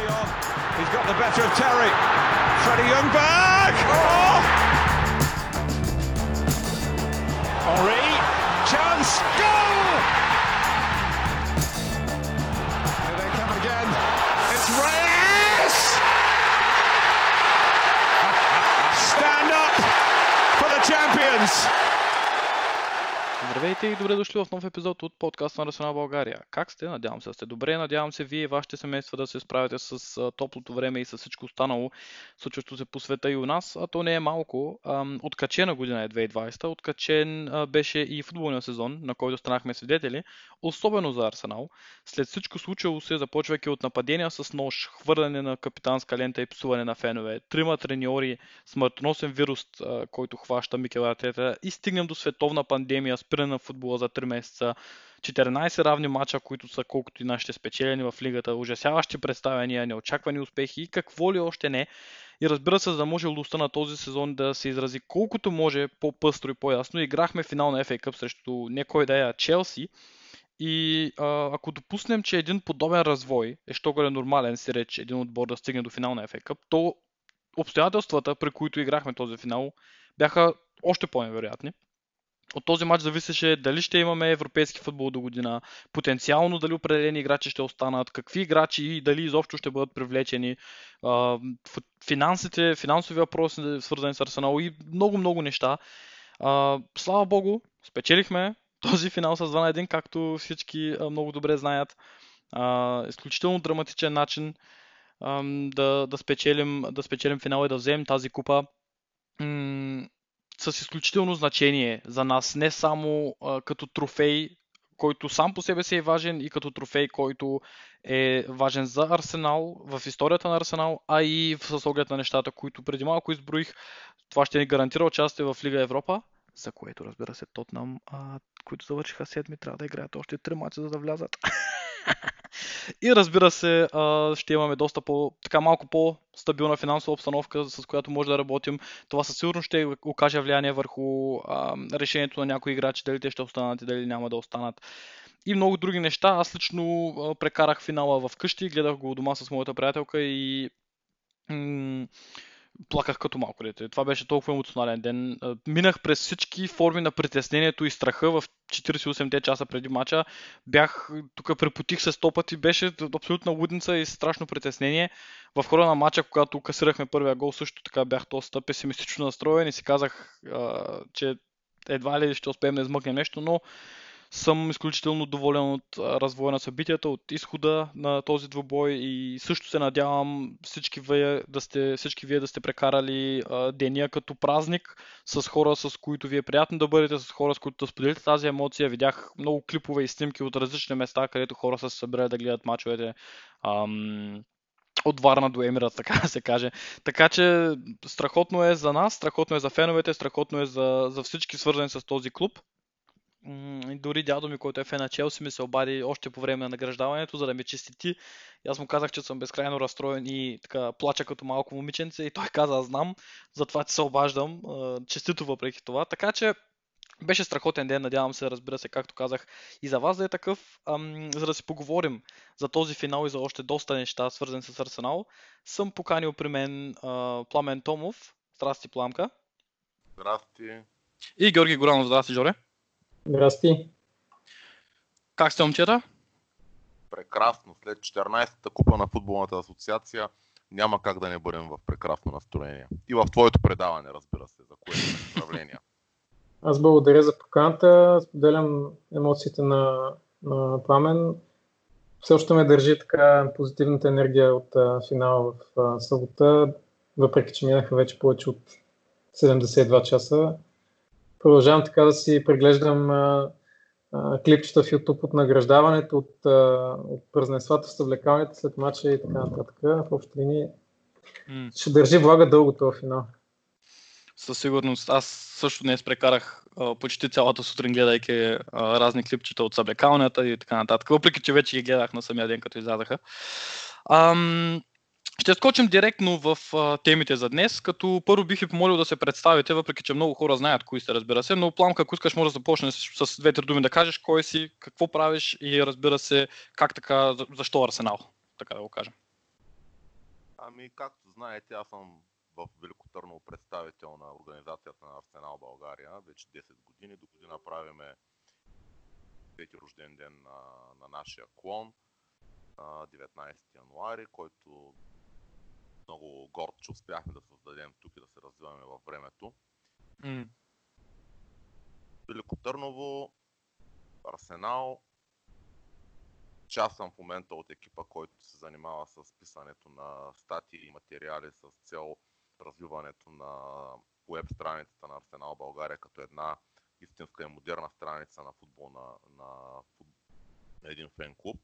He's got the better of Terry. Freddie Youngberg. Oh! Henri. Здравейте и добре дошли в нов епизод от подкаста на Арсенал България. Как сте? Надявам се сте добре. Надявам се вие и вашите семейства да се справите с топлото време и с всичко останало, случващо се по света и у нас. А то не е малко. Откачена година е 2020. Откачен беше и футболния сезон, на който станахме свидетели. Особено за Арсенал. След всичко случило се, започвайки от нападения с нож, хвърляне на капитанска лента и псуване на фенове, трима треньори, смъртоносен вирус, който хваща Микел Артета и стигнем до световна пандемия, спиране на футбола за 3 месеца, 14 равни мача, които са колкото и нашите спечелени в лигата, ужасяващи представяния, неочаквани успехи и какво ли още не. И разбира се, за да може луста на този сезон да се изрази колкото може по-пъстро и по-ясно, играхме финал на FA Cup срещу некой да е Челси. И а, ако допуснем, че един подобен развой е що нормален си реч един отбор да стигне до финал на FA Cup, то обстоятелствата, при които играхме този финал, бяха още по-невероятни от този матч зависеше дали ще имаме европейски футбол до година, потенциално дали определени играчи ще останат, какви играчи и дали изобщо ще бъдат привлечени, финансите, финансови въпроси свързани с Арсенал и много-много неща. Слава Богу, спечелихме този финал с 2 на 1, както всички много добре знаят. Изключително драматичен начин да, да, спечелим, да спечелим финал и да вземем тази купа с изключително значение за нас, не само а, като трофей, който сам по себе си е важен и като трофей, който е важен за Арсенал, в историята на Арсенал, а и с оглед на нещата, които преди малко изброих. Това ще ни гарантира участие в Лига Европа, за което разбира се Тотнам, а, които завършиха седми, трябва да играят още три мача, за да влязат. И разбира се, ще имаме доста по, така малко по-стабилна финансова обстановка, с която може да работим. Това със сигурност ще окаже влияние върху решението на някои играчи, дали те ще останат и дали няма да останат. И много други неща. Аз лично прекарах финала в къщи, гледах го дома с моята приятелка и м- плаках като малко дете. Това беше толкова емоционален ден. Минах през всички форми на притеснението и страха в 48-те часа преди мача. Бях, тук препотих се сто пъти, беше абсолютна лудница и страшно притеснение. В хода на мача, когато касирахме първия гол, също така бях доста песимистично настроен и си казах, че едва ли ще успеем да измъкнем нещо, но съм изключително доволен от развоя на събитията, от изхода на този двубой и също се надявам всички вие да сте, всички вие да сте прекарали деня като празник с хора, с които ви е приятно да бъдете, с хора, с които да споделите тази емоция. Видях много клипове и снимки от различни места, където хора са се събрали да гледат мачовете. Ам, от Варна до Емират, така да се каже. Така че страхотно е за нас, страхотно е за феновете, страхотно е за, за всички свързани с този клуб. Дори дядо ми, който е фен на Челси, ми се обади още по време на награждаването, за да ме честити. И аз му казах, че съм безкрайно разстроен и така плача като малко момиченце. И той каза, аз знам, затова ти се обаждам. Честито въпреки това. Така че беше страхотен ден, надявам се, разбира се, както казах, и за вас да е такъв, ам, за да си поговорим за този финал и за още доста неща, свързани с Арсенал, съм поканил при мен а, Пламен Томов. Здрасти, Пламка. Здрасти. И Георги Горанов. Здрасти, Жоре. Здрасти. Как сте, момчета? Прекрасно. След 14-та купа на футболната асоциация няма как да не бъдем в прекрасно настроение. И в твоето предаване, разбира се, за което е управление. Аз благодаря за поканата. Споделям емоциите на, на Пламен. Все още ме държи така позитивната енергия от а, финала в събота, въпреки че минаха вече повече от 72 часа продължавам така да си преглеждам а, а, клипчета в YouTube от награждаването, от, а, от празненствата в съвлекалните след мача и така нататък. В общи линии mm. ще държи влага дълго това финал. Със сигурност. Аз също днес прекарах а, почти цялата сутрин, гледайки а, разни клипчета от съблекалнята и така нататък. Въпреки, че вече ги гледах на самия ден, като излязаха. Ам, ще скочим директно в а, темите за днес, като първо бих ви помолил да се представите, въпреки че много хора знаят кои сте, разбира се, но Пламка, ако искаш, може да започнеш с, с две-три думи да кажеш кой си, какво правиш и разбира се, как така, защо Арсенал, така да го кажем. Ами, както знаете, аз съм в Велико Търново представител на организацията на Арсенал България вече 10 години. До година правиме трети рожден ден на, на нашия клон, 19 януари, който много горд, че успяхме да създадем тук и да се развиваме във времето. Mm. Велико Търново, Арсенал, аз съм в момента от екипа, който се занимава с писането на статии и материали с цел развиването на веб страницата на Арсенал България като една истинска и модерна страница на футбол на, на, на един фен клуб.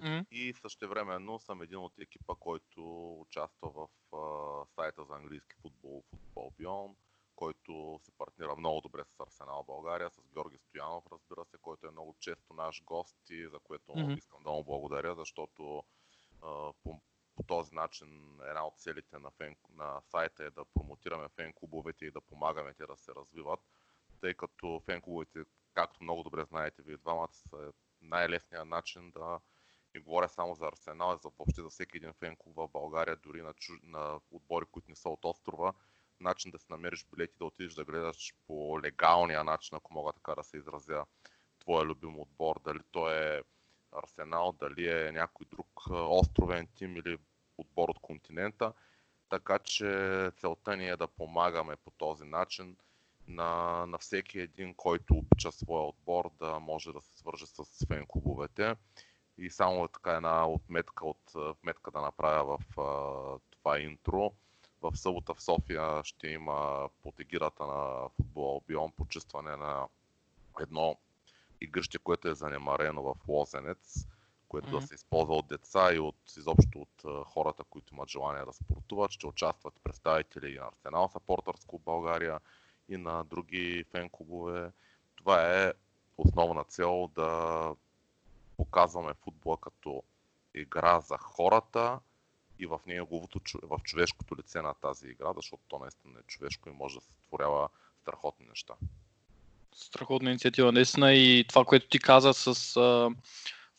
Mm-hmm. И същевременно съм един от екипа, който участва в а, сайта за английски футбол, Футбол Бион, който се партнира много добре с Арсенал България, с Георги Стоянов, разбира се, който е много често наш гост и за което mm-hmm. искам да му благодаря, защото а, по, по този начин една от целите на, фен, на сайта е да промотираме фен клубовете и да помагаме те да се развиват, тъй като фен клубовете, както много добре знаете вие двамата, са най-лесният начин да не говоря само за Арсенал, а за въобще за всеки един фен клуб в България, дори на, чуж... на отбори, които не са от острова, начин да си намериш билети, да отидеш да гледаш по легалния начин, ако мога така да се изразя, твоя любим отбор, дали то е Арсенал, дали е някой друг островен тим или отбор от континента. Така че целта ни е да помагаме по този начин на, на всеки един, който обича своя отбор, да може да се свърже с фен клубовете. И само така една отметка от вметка да направя в а, това интро. В събота в София ще има под егирата на футбола Албион почистване на едно игрище, което е занемарено в Лозенец, което mm-hmm. да се използва от деца и от изобщо от хората, които имат желание да спортуват. Ще участват представители и на Арсенал Сапортърско България и на други фен клубове. Това е основна цел да показваме футбола като игра за хората и в неговото, в човешкото лице на тази игра, защото то наистина е човешко и може да се створява страхотни неща. Страхотна инициатива, наистина и това, което ти каза с а,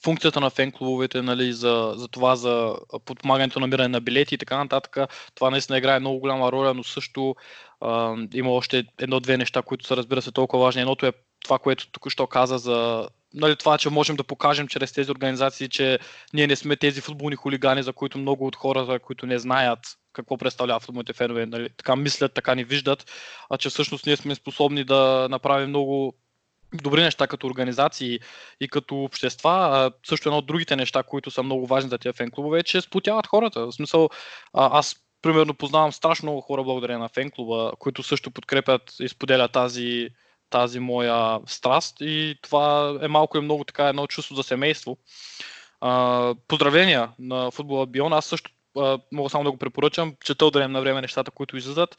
функцията на фен клубовете, нали, за, за това, за подпомагането, намиране на билети и така нататък, това наистина играе много голяма роля, но също а, има още едно-две неща, които са разбира се толкова важни. Едното е това, което току-що каза за нали, това, че можем да покажем чрез тези организации, че ние не сме тези футболни хулигани, за които много от хората, които не знаят какво представлява футболните фенове, нали, така мислят, така ни виждат, а че всъщност ние сме способни да направим много добри неща като организации и като общества. А също едно от другите неща, които са много важни за тези фен клубове, е, че сплотяват хората. В смисъл, аз примерно познавам страшно много хора благодарение на фен клуба, които също подкрепят и споделят тази, тази моя страст и това е малко и много така едно чувство за семейство. А, поздравления на футбола Бион. Аз също а, мога само да го препоръчам. Чета от на време нещата, които излизат.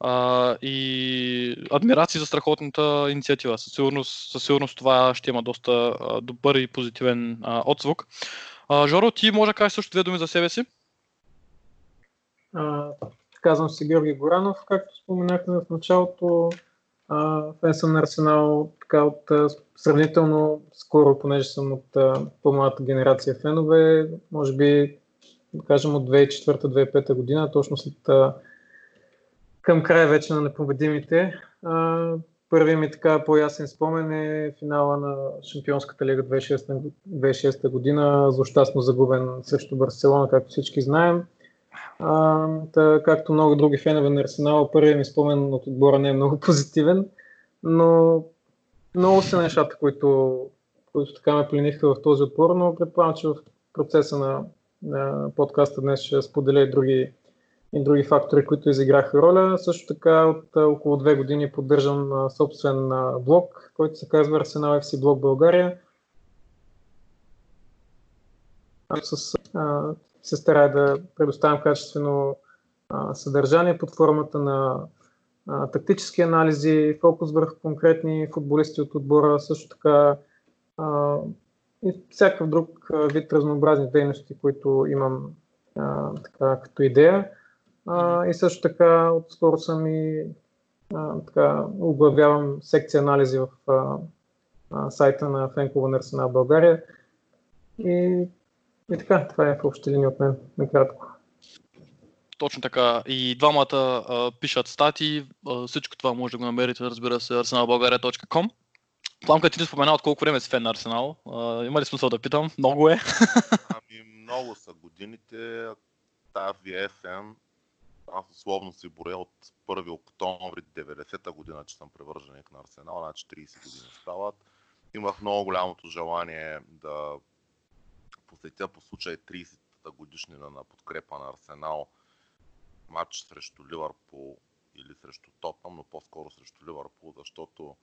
А, и адмирации за страхотната инициатива. Със сигурност, със сигурност това ще има доста а, добър и позитивен а, отзвук. А, Жоро, ти може да кажеш също две думи за себе си? А, казвам се Георги Горанов. Както споменахме в началото, фен съм на Арсенал така от сравнително скоро, понеже съм от по-младата генерация фенове, може би да кажем от 2004-2005 година, точно след към края вече на непобедимите. Първият ми така по-ясен спомен е финала на Шампионската лига 2006, 2006 година, злощастно загубен срещу Барселона, както всички знаем. Та, както много други фенове на Арсенал, първият ми спомен от отбора не е много позитивен, но много са нещата, които, които така ме плениха в този отбор, но предполагам, че в процеса на, на подкаста днес ще споделя и други, и други фактори, които изиграха роля. Също така от около две години поддържам собствен блог, който се казва Арсенал FC Блог България. С а, се старая да предоставям качествено а, съдържание под формата на а, тактически анализи, фокус върху конкретни футболисти от отбора, също така а, и всякакъв друг вид разнообразни дейности, които имам а, така, като идея. А, и също така отскоро съм и а, така, оглавявам секция анализи в а, а, сайта на Фенкова на Арсенал България. И и така, това е в общи линии от мен, накратко. точно така. И двамата а, пишат стати. А, всичко това може да го намерите, разбира се, arsenalbulgaria.com. Пламка, ти не спомена от колко време си фен на Арсенал. А, има ли смисъл да питам? Много е. Ами много са годините. Тази VFN, аз условно си боря от 1 октомври 90-та година, че съм привърженик на Арсенал, значи 30 години стават. Имах много голямото желание да посетя по случай 30-та годишнина на подкрепа на Арсенал матч срещу Ливърпул или срещу Тотнам, но по-скоро срещу Ливърпул, защото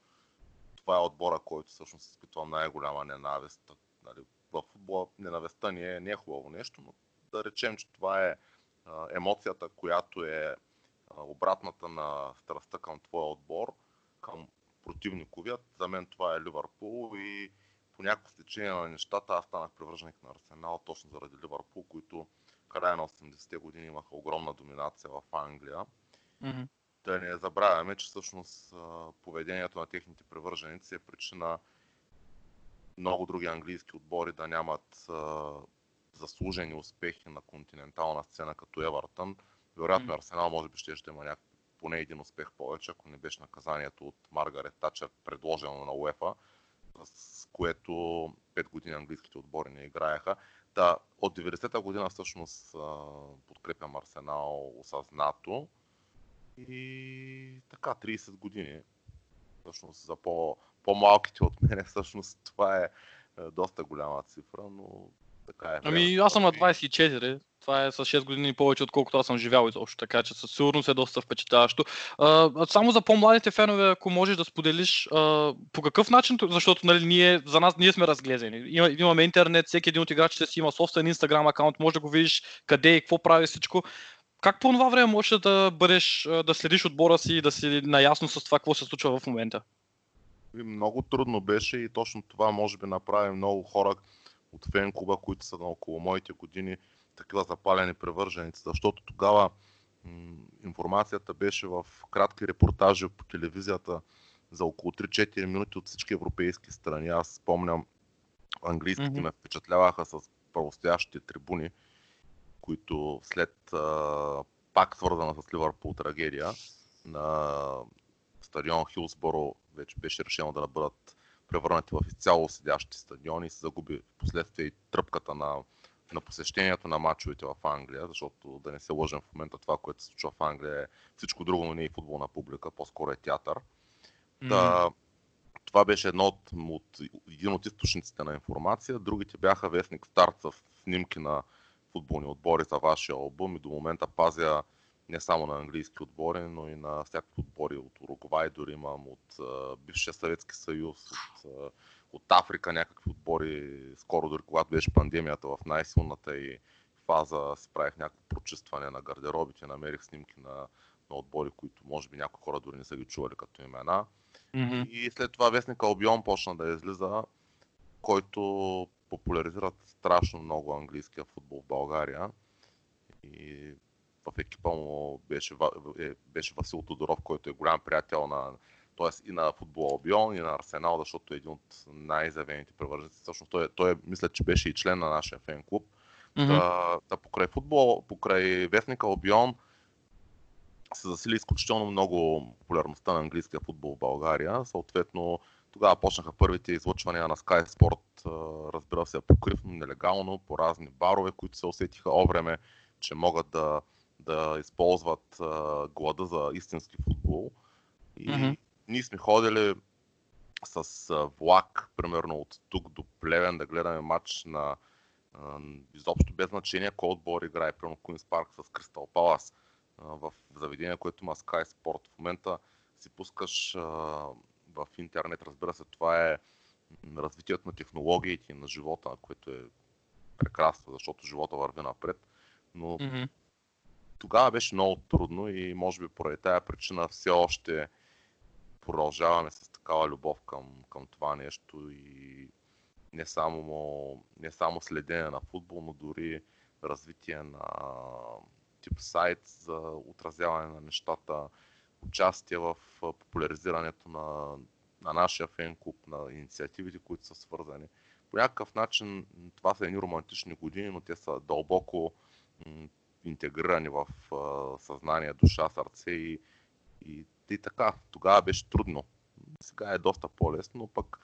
това е отбора, който всъщност изпитва най-голяма ненавист. Нали, в футбола ненавистта не е, не е хубаво нещо, но да речем, че това е емоцията, която е обратната на страстта към твоя отбор, към противниковият. За мен това е Ливърпул и по някакво стечение на нещата аз станах привърженик на Арсенал точно заради Ливърпул, които края на 80-те години имаха огромна доминация в Англия. Мгм. Да не забравяме, че всъщност поведението на техните привърженици е причина много други английски отбори да нямат заслужени успехи на континентална сцена като Евертън. Вероятно М. Арсенал може би ще, ще има няк... поне един успех повече, ако не беше наказанието от Маргарет Тачер, предложено на УЕФА, с което 5 години английските отбори не играеха. Да, от 90-та година всъщност подкрепям Арсенал осъзнато и така 30 години. Всъщност за по, по-малките от мен всъщност това е, е доста голяма цифра, но така е. Ами аз съм на 24. Това е с 6 години повече, отколкото аз съм живял изобщо, така че със сигурност е доста впечатляващо. А, само за по-младите фенове, ако можеш да споделиш а, по какъв начин, защото нали, ние, за нас ние сме разглезени. Има, имаме интернет, всеки един от играчите си има собствен инстаграм акаунт, може да го видиш къде и какво прави всичко. Как по това време можеш да бъдеш, да следиш отбора си и да си наясно с това, какво се случва в момента? Много трудно беше и точно това може би направи много хора от фен клуба, които са на около моите години, такива запалени привърженици, защото тогава м- информацията беше в кратки репортажи по телевизията за около 3-4 минути от всички европейски страни. Аз спомням, английските Мгм. ме впечатляваха с правостоящите трибуни, които след а, пак свързана с Ливърпул трагедия на стадион Хилсборо вече беше решено да бъдат превърнати в изцяло седящи стадиони и се загуби в последствие и тръпката на, на посещението на матчовете в Англия, защото да не се лъжим в момента това, което се случва в Англия е всичко друго, но не е и футболна публика, по-скоро е театър. Та, това беше едно от, от, един от източниците на информация. Другите бяха вестник Старт с снимки на футболни отбори за вашия албум и до момента пазя не само на английски отбори, но и на всякакви отбори от Уругвай, дори имам от а, бившия Съветски съюз, от, а, от Африка някакви отбори. Скоро, дори когато беше пандемията в най-силната и фаза, си правих някакво прочистване на гардеробите, намерих снимки на, на отбори, които може би някои хора дори не са ги чували като имена. Мгм. И след това вестника Албион почна да излиза, който популяризират страшно много английския футбол в България. И в екипа му беше, е, беше Васил Тодоров, който е голям приятел на т.е. и на футбол Албион, и на Арсенал, защото е един от най-завените привърженици. Всъщност той, е- той е, мисля, че беше и член на нашия фен клуб. Мгм. Да, да покрай футбол, покрай вестника Албион се засили изключително много популярността на английския футбол в България. Съответно, тогава почнаха първите излъчвания на Sky Sport, разбира се, покривно, нелегално, по разни барове, които се усетиха о време, че могат да, да използват а, глада за истински футбол. И Мгм. ние сме ходили с а, влак, примерно от тук до Плевен, да гледаме матч на а, изобщо без значение кой отбор играе, примерно Куинс Парк с Кристал Палас в заведение, което има Sky Sport. В момента си пускаш а, в интернет, разбира се, това е развитието на технологиите и на живота, което е прекрасно, защото живота върви напред. Но Мгм. Тогава беше много трудно и може би поради тая причина все още продължаваме с такава любов към, към това нещо и не само, не само следене на футбол, но дори развитие на тип сайт за отразяване на нещата, участие в популяризирането на, на нашия фен клуб, на инициативите, които са свързани. По някакъв начин това са едни романтични години, но те са дълбоко интегрирани в а, съзнание, душа, сърце и, и, и така. Тогава беше трудно. Сега е доста по-лесно, но пък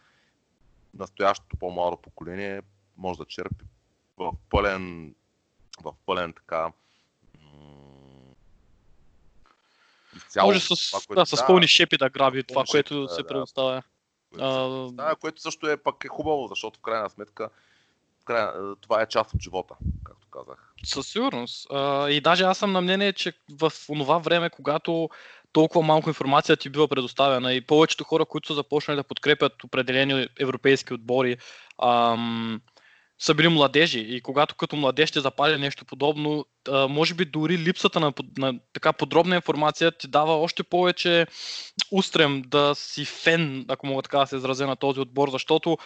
настоящото по-младо поколение може да черпи в пълен, в пълен така изцяло. Може с, това, да, с пълни шепи да граби това, което да, се да, предоставя. Което, а... което също е пък е хубаво, защото в крайна сметка това е част от живота, както казах. Със сигурност. А, и даже аз съм на мнение, че в това време, когато толкова малко информация ти бива предоставена и повечето хора, които са започнали да подкрепят определени европейски отбори, ам, са били младежи и когато като младеж ще запали нещо подобно, може би дори липсата на, на така подробна информация ти дава още повече устрем да си фен, ако мога така да се изразя на този отбор, защото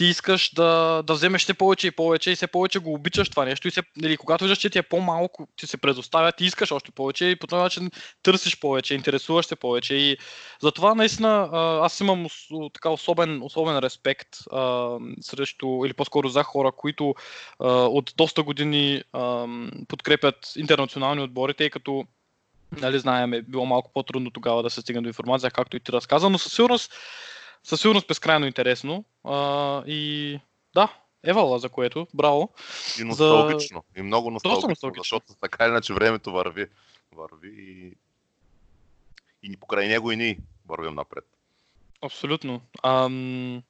ти искаш да, да вземеш все повече и повече и все повече го обичаш това нещо и се, или когато виждаш, че ти е по-малко, ти се предоставя, ти искаш още повече и по този начин търсиш повече, интересуваш се повече и затова наистина аз имам така особен, особен респект а, срещу, или по-скоро за хора, които а, от доста години а, подкрепят интернационални отбори, тъй като нали, знаем, е било малко по-трудно тогава да се стигне до информация, както и ти разказа, но със сигурност, със сигурност безкрайно интересно. А, и да, Евала, за което, браво. И носталгично, за... и много носталгично, носталгично, защото така или иначе времето върви, върви и... и покрай него и ние вървим напред. Абсолютно. Ам...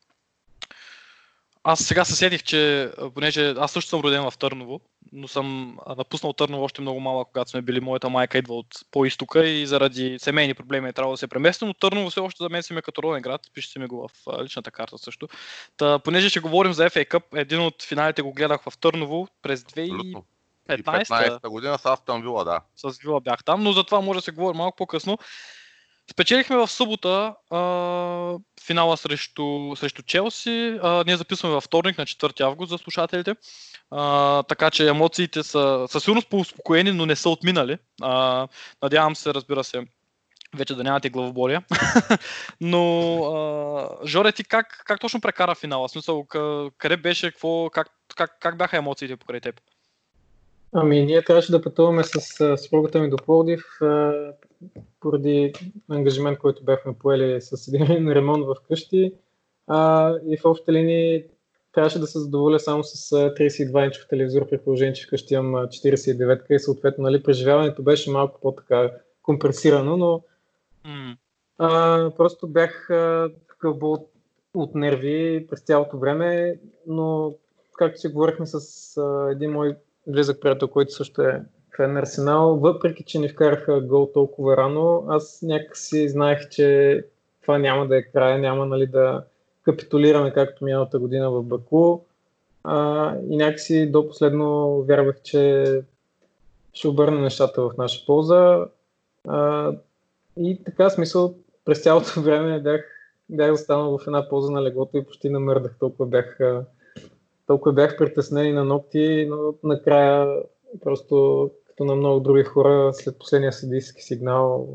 Аз сега се седих, че понеже аз също съм роден в Търново, но съм напуснал Търново още много малък, когато сме били. Моята майка идва от по-истока и заради семейни проблеми е трябвало да се премести, но Търново все още за мен си ме като роден град. Пише си ми го в личната карта също. Та, понеже ще говорим за FA Cup, един от финалите го гледах в Търново през 2015 15-та година с Астон Вила, да. С Вила бях там, но за това може да се говори малко по-късно. Спечелихме в събота а, финала срещу, срещу Челси. А, ние записваме във вторник на 4 август за слушателите. А, така че емоциите са със сигурност по-успокоени, но не са отминали. А, надявам се, разбира се, вече да нямате главоболия. но, а, Жоре, ти как, как точно прекара финала? В смисъл, къде беше, какво, как, как, как бяха емоциите покрай теб? Ами, ние трябваше да пътуваме с съпругата ми до Пловдив поради ангажимент, който бяхме поели с един ремонт в къщи. А, и в общи линии трябваше да се задоволя само с 32-инчов телевизор, при положение, че вкъщи имам 49-ка и съответно нали, преживяването беше малко по-така компресирано, но mm. а, просто бях а, такъв бол от нерви през цялото време, но както си говорихме с а, един мой близък приятел, който също е фен на Арсенал, въпреки че не вкараха гол толкова рано, аз някакси знаех, че това няма да е края, няма нали, да капитулираме както миналата година в Баку. А, и някакси до последно вярвах, че ще обърне нещата в наша полза. А, и така смисъл, през цялото време бях, бях останал в една поза на леглото и почти намърдах. Толкова бях, толкова бях притеснен и на ногти, но накрая просто като на много други хора след последния съдийски сигнал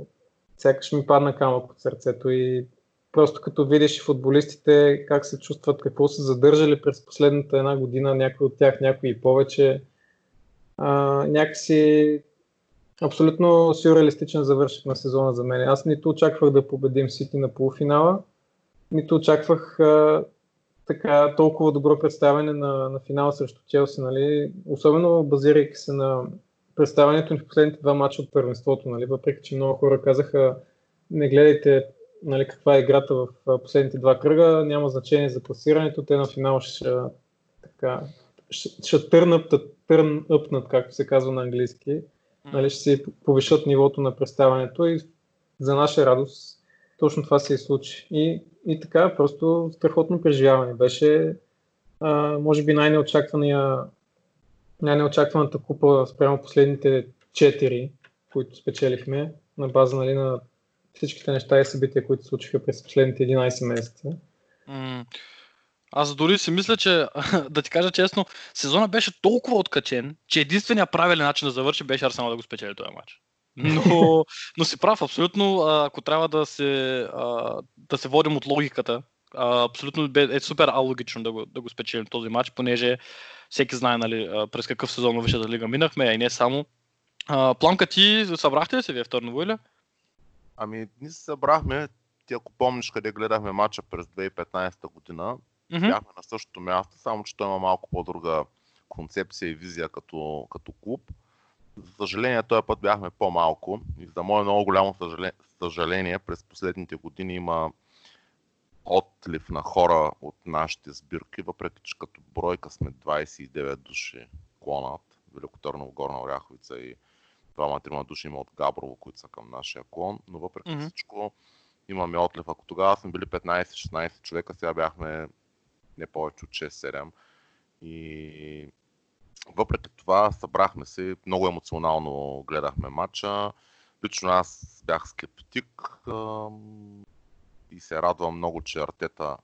сякаш ми падна камък от сърцето и просто като видиш футболистите как се чувстват, какво са задържали през последната една година, някои от тях, някои и повече, а, някакси абсолютно сюрреалистичен завършък на сезона за мен. Аз нито очаквах да победим Сити на полуфинала, нито очаквах а, така толкова добро представяне на, на финала срещу Челси, нали? особено базирайки се на представянето ни в последните два мача от първенството, нали? въпреки че много хора казаха не гледайте нали, каква е играта в последните два кръга, няма значение за класирането, те на финал ще, така, ще, ще търнат, търн upнат, както се казва на английски, нали, ще си повишат нивото на представянето и за наша радост точно това се и случи. И, и така, просто страхотно преживяване. Беше, а, може би, най-неочаквания най-неочакваната купа спрямо последните 4, които спечелихме, на база нали, на всичките неща и събития, които случиха през последните 11 месеца. Аз дори си мисля, че да ти кажа честно, сезона беше толкова откачен, че единственият правилен начин да завърши беше Арсенал да го спечели този матч. Но, но си прав, абсолютно, ако трябва да се, да се водим от логиката, абсолютно е супер алогично да го, да го спечелим този матч, понеже всеки знае нали, през какъв сезон на Висшата лига минахме, а и не само. А, Пламка, ти събрахте ли се вие в Търново или? Ами, ние се събрахме, ти ако помниш къде гледахме матча през 2015 година, Мгм. бяхме на същото място, само че той има малко по-друга концепция и визия като, като клуб. За съжаление, този път бяхме по-малко и за мое много голямо съжаление, през последните години има отлив на хора от нашите сбирки, въпреки че като бройка сме 29 души клонът, Велико Търново, Горна Оряховица и двама-трима души има от Габрово, които са към нашия клон, но въпреки Мгм. всичко имаме отлив. Ако тогава сме били 15-16 човека, сега бяхме не повече от 6-7. И въпреки това събрахме се, много емоционално гледахме матча. Лично аз бях скептик и се радвам много, че Артета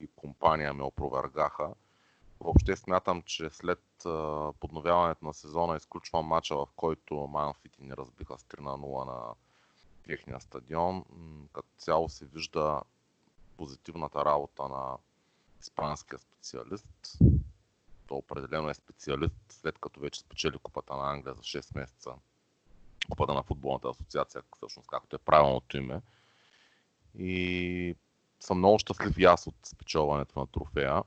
и компания ме опровергаха. Въобще смятам, че след подновяването на сезона изключвам матча, в който City ни разбиха с 3 на 0 на техния стадион. Като цяло се вижда позитивната работа на испанския специалист. То определено е специалист, след като вече спечели Купата на Англия за 6 месеца. Купата на футболната асоциация, всъщност както е правилното име. И съм много щастлив и аз от спечелването на трофея,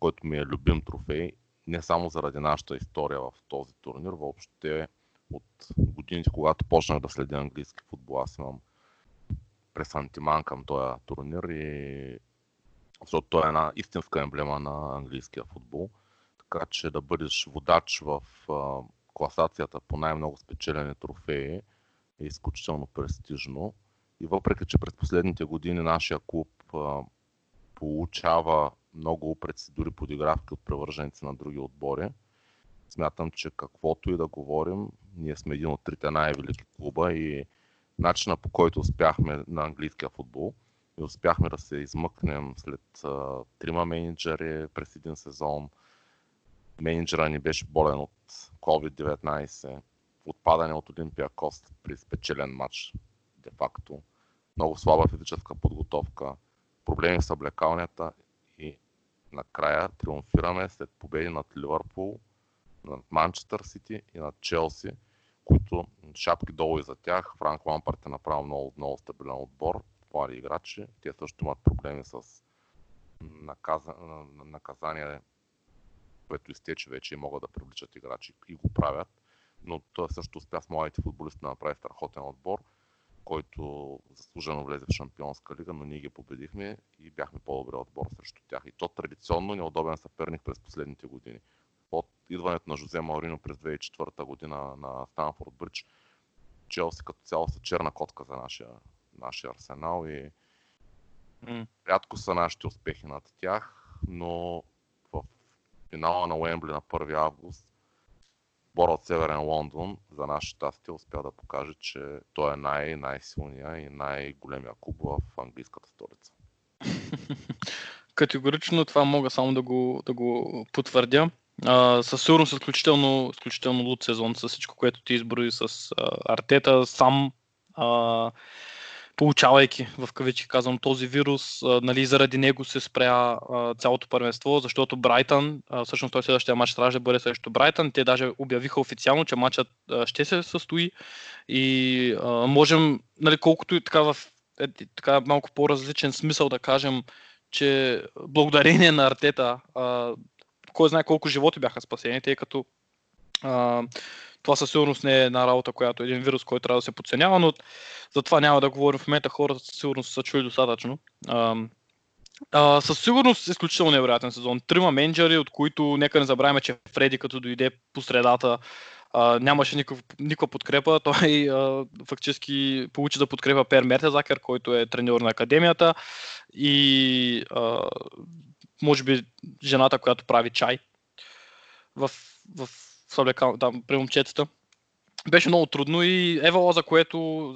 който ми е любим трофей, не само заради нашата история в този турнир, въобще от годините, когато почнах да следя английски футбол, аз имам пресантиман към този турнир и защото той е една истинска емблема на английския футбол. Така че да бъдеш водач в а, класацията по най-много спечелени трофеи е изключително престижно. И въпреки, че през последните години нашия клуб а, получава много процедури подигравки от превърженици на други отбори, смятам, че каквото и да говорим, ние сме един от трите най-велики клуба и начина по който успяхме на английския футбол и успяхме да се измъкнем след а, трима менеджери през един сезон. Менеджера ни беше болен от COVID-19, отпадане от Олимпия Кост при спечелен матч, де-факто. Много слаба физическа подготовка, проблеми с облекалнята и накрая триумфираме след победи над Ливърпул, над Манчестър Сити и над Челси, които шапки долу и за тях. Франк Лампарт е направил много, много стабилен отбор, млади играчи. Те също имат проблеми с наказа... наказание, което изтече вече и могат да привличат играчи и го правят. Но той също успя с младите футболисти да направи страхотен отбор, който заслужено влезе в Шампионска лига, но ние ги победихме и бяхме по-добре отбор срещу тях. И то традиционно неудобен съперник през последните години. От идването на Жозе Маурино през 2004 година на Станфорд Бридж, Челси като цяло са черна котка за нашия, нашия арсенал и М. рядко са нашите успехи над тях, но финала на Уембли на 1 август Бор от Северен Лондон, за наше щастие, успя да покаже, че той е най- най-силния и най-големия клуб в английската столица. Категорично това мога само да го, да го потвърдя. А, със сигурност изключително, изключително луд сезон с всичко, което ти изброи с а, Артета, сам а, получавайки в кавички казвам този вирус, а, нали, заради него се спря а, цялото първенство, защото Брайтън, а, всъщност той следващия матч трябваше да бъде срещу Брайтън, те даже обявиха официално, че матчът а, ще се състои и а, можем, нали, колкото и така в е, така малко по-различен смисъл да кажем, че благодарение на Артета, а, кой знае колко животи бяха спасени, тъй като а, това със сигурност не е една работа, която е един вирус, който трябва да се подценява, но за това няма да говорим в момента. Хората със сигурност са чули достатъчно. А, а, със сигурност изключително невероятен сезон. Трима менеджери, от които нека не забравяме, че Фреди като дойде по средата а, нямаше никаква, подкрепа. Той а, фактически получи да подкрепа Пер Мертезакер, който е треньор на академията и а, може би жената, която прави чай в, в съблекал, там, при момчетата. Беше много трудно и Евала, за което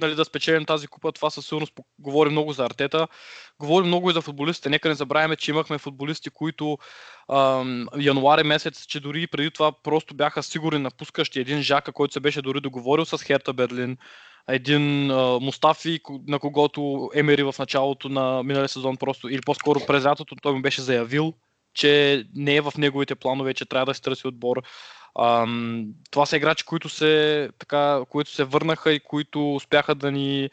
нали, да спечелим тази купа, това със сигурност говори много за Артета. Говори много и за футболистите. Нека не забравяме, че имахме футболисти, които ам, януари месец, че дори преди това просто бяха сигурни напускащи. Един Жака, който се беше дори договорил с Херта Берлин. Един а, Мустафи, на когото Емери в началото на миналия сезон просто, или по-скоро през лятото, той му беше заявил, че не е в неговите планове, че трябва да се търси отбор. Ам, това са играчи, които се, така, които се върнаха и които успяха да ни,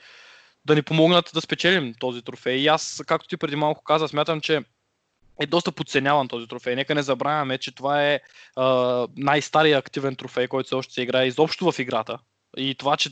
да ни помогнат да спечелим този трофей. И аз, както ти преди малко каза, смятам, че е доста подценяван този трофей. Нека не забравяме, че това е а, най-стария активен трофей, който се още се играе изобщо в играта. И това, че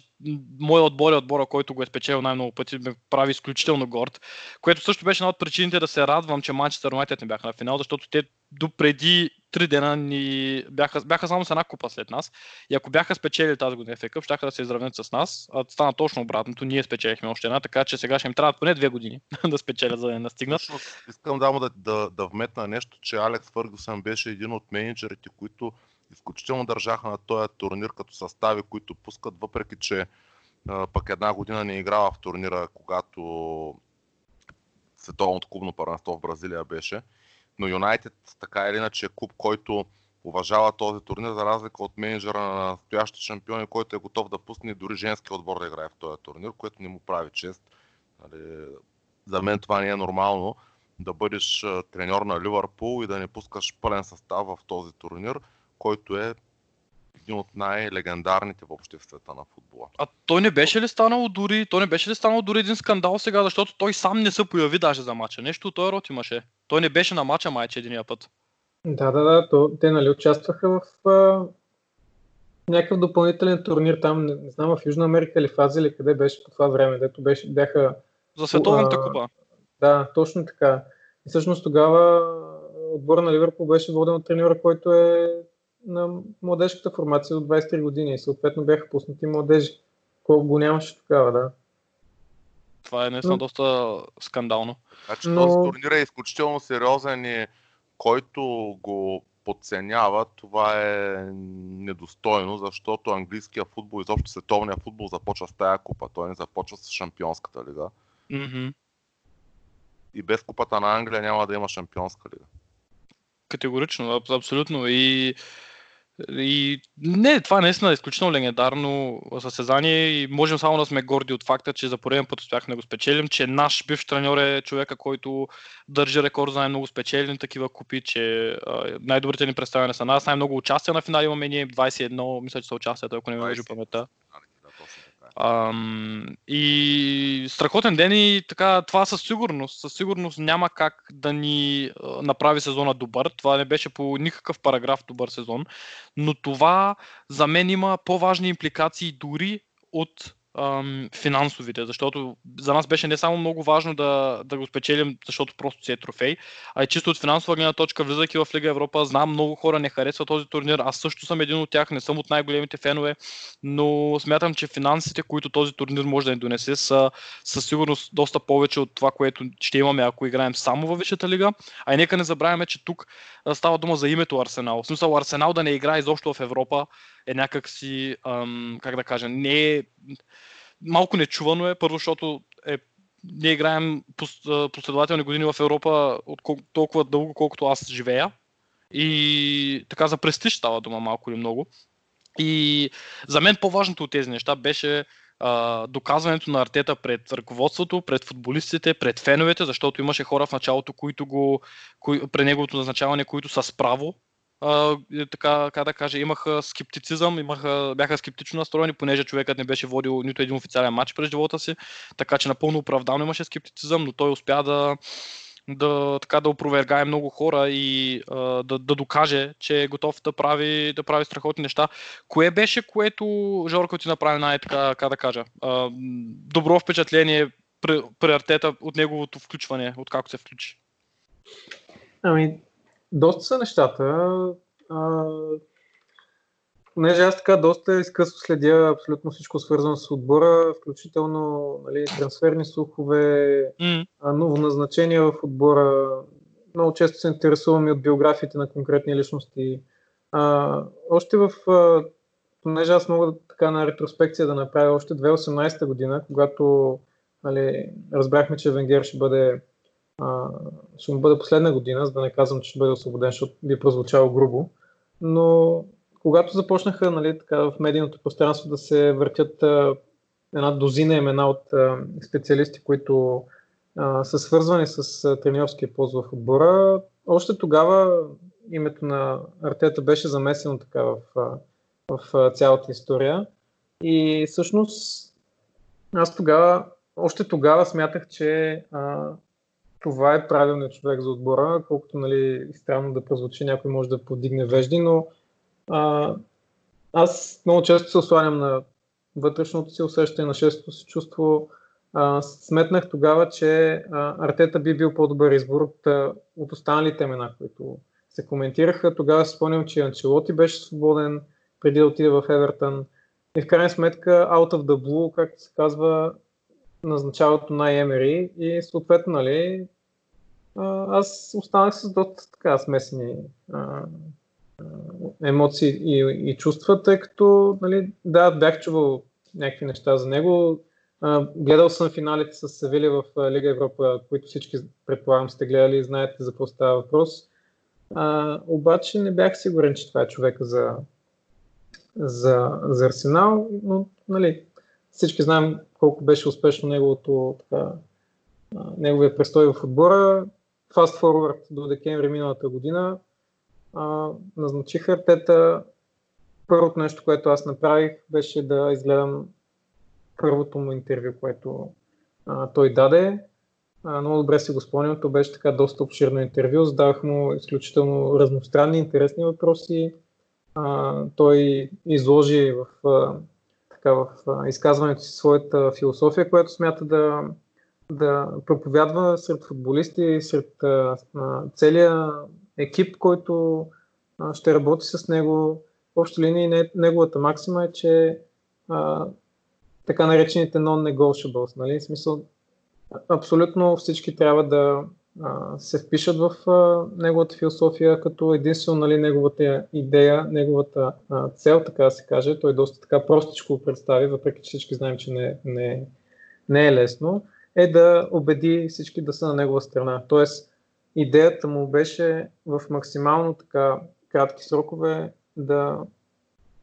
моят отбор е отбора, който го е спечелил най-много пъти, ме прави изключително горд. Което също беше една от причините да се радвам, че Манчестър Юнайтед не бяха на финал, защото те до преди три дена ни бяха, бяха само с една купа след нас. И ако бяха спечели тази година FA Cup, щяха да се изравнят с нас. А стана точно обратното. Ние спечелихме още една, така че сега ще им трябват поне две години да спечелят, за да не настигнат. Искам да, да, да, да вметна нещо, че Алекс Фъргусън беше един от менеджерите, които изключително държаха на този турнир като състави, които пускат, въпреки че пък една година не играва в турнира, когато световното клубно първенство в Бразилия беше. Но Юнайтед така или иначе е клуб, който уважава този турнир, за разлика от менеджера на настоящите шампиони, който е готов да пусне дори женски отбор да играе в този турнир, което не му прави чест. Нали, за мен това не е нормално да бъдеш треньор на Ливърпул и да не пускаш пълен състав в този турнир който е един от най-легендарните въобще в света на футбола. А той не беше ли станало дори, той не беше ли станало дори един скандал сега, защото той сам не се появи даже за мача. Нещо от този род имаше. Той не беше на мача майче единия път. Да, да, да. То, те нали участваха в а, някакъв допълнителен турнир там, не, не знам, в Южна Америка или в Азия или къде беше по това време, дето беше, бяха... За световната купа. Да, точно така. И всъщност тогава отбора на Ливърпул беше воден от треньора, който е на младежката формация от 23 години и съответно бяха пуснати младежи. Колко го нямаше тогава, да. Това е наистина Но... доста скандално. Значи Но... този турнир е изключително сериозен и който го подценява, това е недостойно, защото английския футбол, изобщо световния футбол започва с тая купа. Той не започва с шампионската лига. Mm-hmm. И без купата на Англия няма да има шампионска лига. Категорично, абсолютно. И и не, това е наистина изключително легендарно състезание и можем само да сме горди от факта, че за пореден път успяхме да го спечелим, че наш бивш треньор е човека, който държи рекорд за най-много спечелени такива купи, че най-добрите ни представяне са нас, най-много участия на финал имаме ние 21, мисля, че са участията, ако не ме лъжи паметта. Ам, и страхотен ден и така, това със сигурност, със сигурност няма как да ни направи сезона добър. Това не беше по никакъв параграф добър сезон, но това за мен има по-важни импликации дори от ам, финансовите, защото за нас беше не само много важно да, да го спечелим, защото просто си е трофей, а и чисто от финансова гледна точка, влизайки в Лига Европа, знам много хора не харесват този турнир, аз също съм един от тях, не съм от най-големите фенове, но смятам, че финансите, които този турнир може да ни донесе, са със сигурност доста повече от това, което ще имаме, ако играем само във Висшата лига. А и нека не забравяме, че тук става дума за името Арсенал. В смисъл Арсенал да не играе изобщо в Европа е някакси, ам, как да кажа, не е малко нечувано е, първо, защото е, ние играем последователни години в Европа от толкова дълго, колкото аз живея. И така за престиж става дума малко или много. И за мен по-важното от тези неща беше а, доказването на артета пред ръководството, пред футболистите, пред феновете, защото имаше хора в началото, които го, кои, при неговото назначаване, които са справо а, така, как да кажа, имаха скептицизъм, имаха, бяха скептично настроени, понеже човекът не беше водил нито един официален матч през живота си, така че напълно оправдано имаше скептицизъм, но той успя да, да, така, да опровергае много хора и а, да, да докаже, че е готов да прави, да прави страхотни неща. Кое беше, което Жорко ти направи най-така, как да кажа, а, добро впечатление при, при Артета от неговото включване, от как се включи? Ами, доста са нещата. А, понеже аз така доста изкъсно следя абсолютно всичко свързано с отбора, включително нали, трансферни слухове, mm. ново назначение в отбора. Много често се интересувам и от биографиите на конкретни личности. А, още в, а, понеже аз мога така на ретроспекция да направя още 2018 година, когато нали, разбрахме, че Венгер ще бъде ще му бъде последна година, за да не казвам, че ще бъде освободен, защото би прозвучало грубо. Но когато започнаха нали, така, в медийното пространство да се въртят а, една дозина имена от а, специалисти, които а, са свързвани с а, треньорския пост в отбора, още тогава името на Артета беше замесено така в, в цялата история. И всъщност аз тогава, още тогава смятах, че а, това е правилният човек за отбора, колкото нали, странно да прозвучи, някой може да подигне вежди, но а, аз много често се осланям на вътрешното си усещане, на шестото си чувство. А, сметнах тогава, че а, Артета би бил по-добър избор от, от останалите имена, които се коментираха. Тогава спомням, че Анчелоти беше свободен преди да отиде в Евертън. И в крайна сметка, out of the blue, както се казва, назначаването на Емери и съответно, нали, аз останах с доста така смесени емоции и, и чувства, тъй като, нали, да, бях чувал някакви неща за него. Гледал съм финалите с Севили в Лига Европа, които всички, предполагам, сте гледали и знаете за какво става въпрос. А, обаче не бях сигурен, че това е човека за, за, за Арсенал, но нали, всички знаем колко беше успешно неговото, така, неговия престой в отбора. Fast forward до декември миналата година а, назначих Артета. Първото нещо, което аз направих, беше да изгледам първото му интервю, което а, той даде. А, много добре си го спомням, то беше така доста обширно интервю, задавах му изключително разностранни, интересни въпроси. А, той изложи в, а, така, в изказването си своята философия, която смята да, да проповядва сред футболисти, сред а, целия екип, който ще работи с него. В общи линии неговата максима е, че така наречените non-negotiables, нали? В смисъл, абсолютно всички трябва да се впишат в а, неговата философия, като единствено нали, неговата идея, неговата а, цел, така да се каже, той доста така простичко го представи, въпреки че всички знаем, че не, не, не е лесно, е да убеди всички да са на негова страна. Тоест, идеята му беше в максимално така кратки срокове да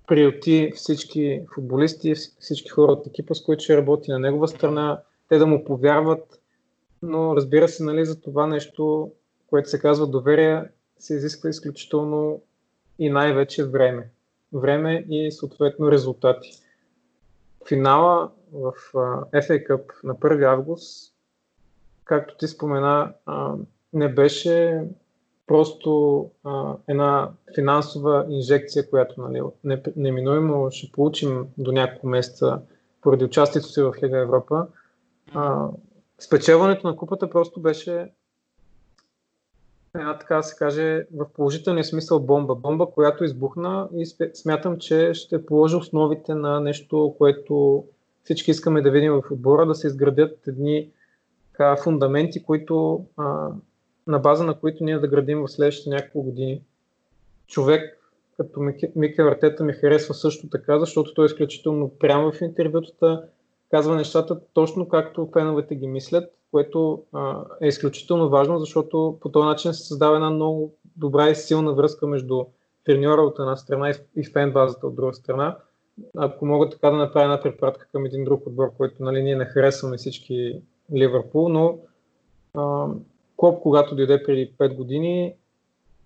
приоти всички футболисти, всички хора от екипа, с които ще работи на негова страна, те да му повярват, но разбира се, нали, за това нещо, което се казва доверие, се изисква изключително и най-вече време. Време и съответно резултати. Финала в FA Cup на 1 август, както ти спомена, не беше просто една финансова инжекция, която нали, неминуемо ще получим до няколко месеца поради участието си в Лига Европа. Спечелването на купата просто беше една така да се каже в положителния смисъл бомба. Бомба, която избухна и смятам, че ще положи основите на нещо, което всички искаме да видим в отбора, да се изградят едни така, фундаменти, които а, на база на които ние да градим в следващите няколко години. Човек като Микел Артета ми харесва също така, защото той е изключително прямо в интервютата, казва нещата точно както феновете ги мислят, което а, е изключително важно, защото по този начин се създава една много добра и силна връзка между треньора от една страна и фен базата от друга страна. Ако мога така да направя една препратка към един друг отбор, който нали, ние не харесваме всички Ливърпул, но а, Клоп, когато дойде преди 5 години,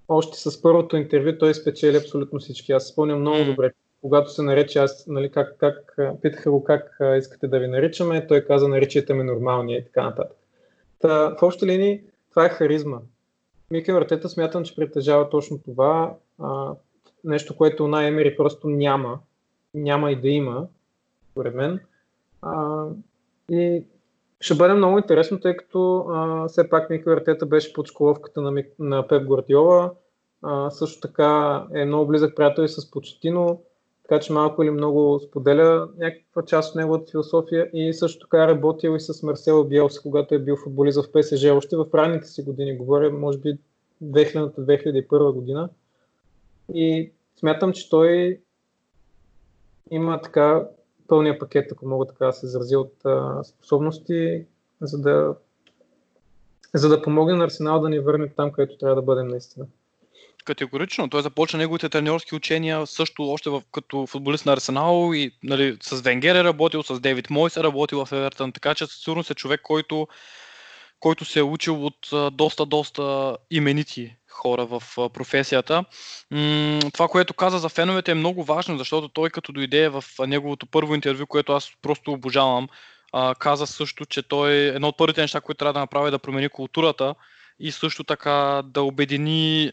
още с първото интервю той спечели абсолютно всички. Аз спомням много добре. Когато се нарече, аз, нали, как, как, питаха го как искате да ви наричаме, той каза наричайте ме нормалния и така нататък. Та, в общи линии това е харизма. Микел Артета смятам, че притежава точно това. А, нещо, което на Емери просто няма. Няма и да има, според мен. А, и ще бъде много интересно, тъй като а, все пак Микел Артета беше под школовката на, на Пеп Гвардиола. Също така е много близък приятел и с Почетино, така че малко или много споделя някаква част от неговата философия и също така е работил и с Марсело Биелс, когато е бил футболист в ПСЖ още в ранните си години, говоря може би 2000-2001 година. И смятам, че той има така пълния пакет, ако мога така да се изразя от а, способности, за да, за да помогне на Арсенал да ни върне там, където трябва да бъдем наистина. Категорично. Той започна неговите тренерски учения също още в, като футболист на Арсенал и нали, с Венгер е работил, с Дейвид Мойс е работил в Евертън, така че със сигурност е човек, който, който се е учил от доста, доста именити хора в професията. Това, което каза за феновете е много важно, защото той като дойде в неговото първо интервю, което аз просто обожавам, каза също, че той едно от първите неща, които трябва да направи е да промени културата и също така да обедини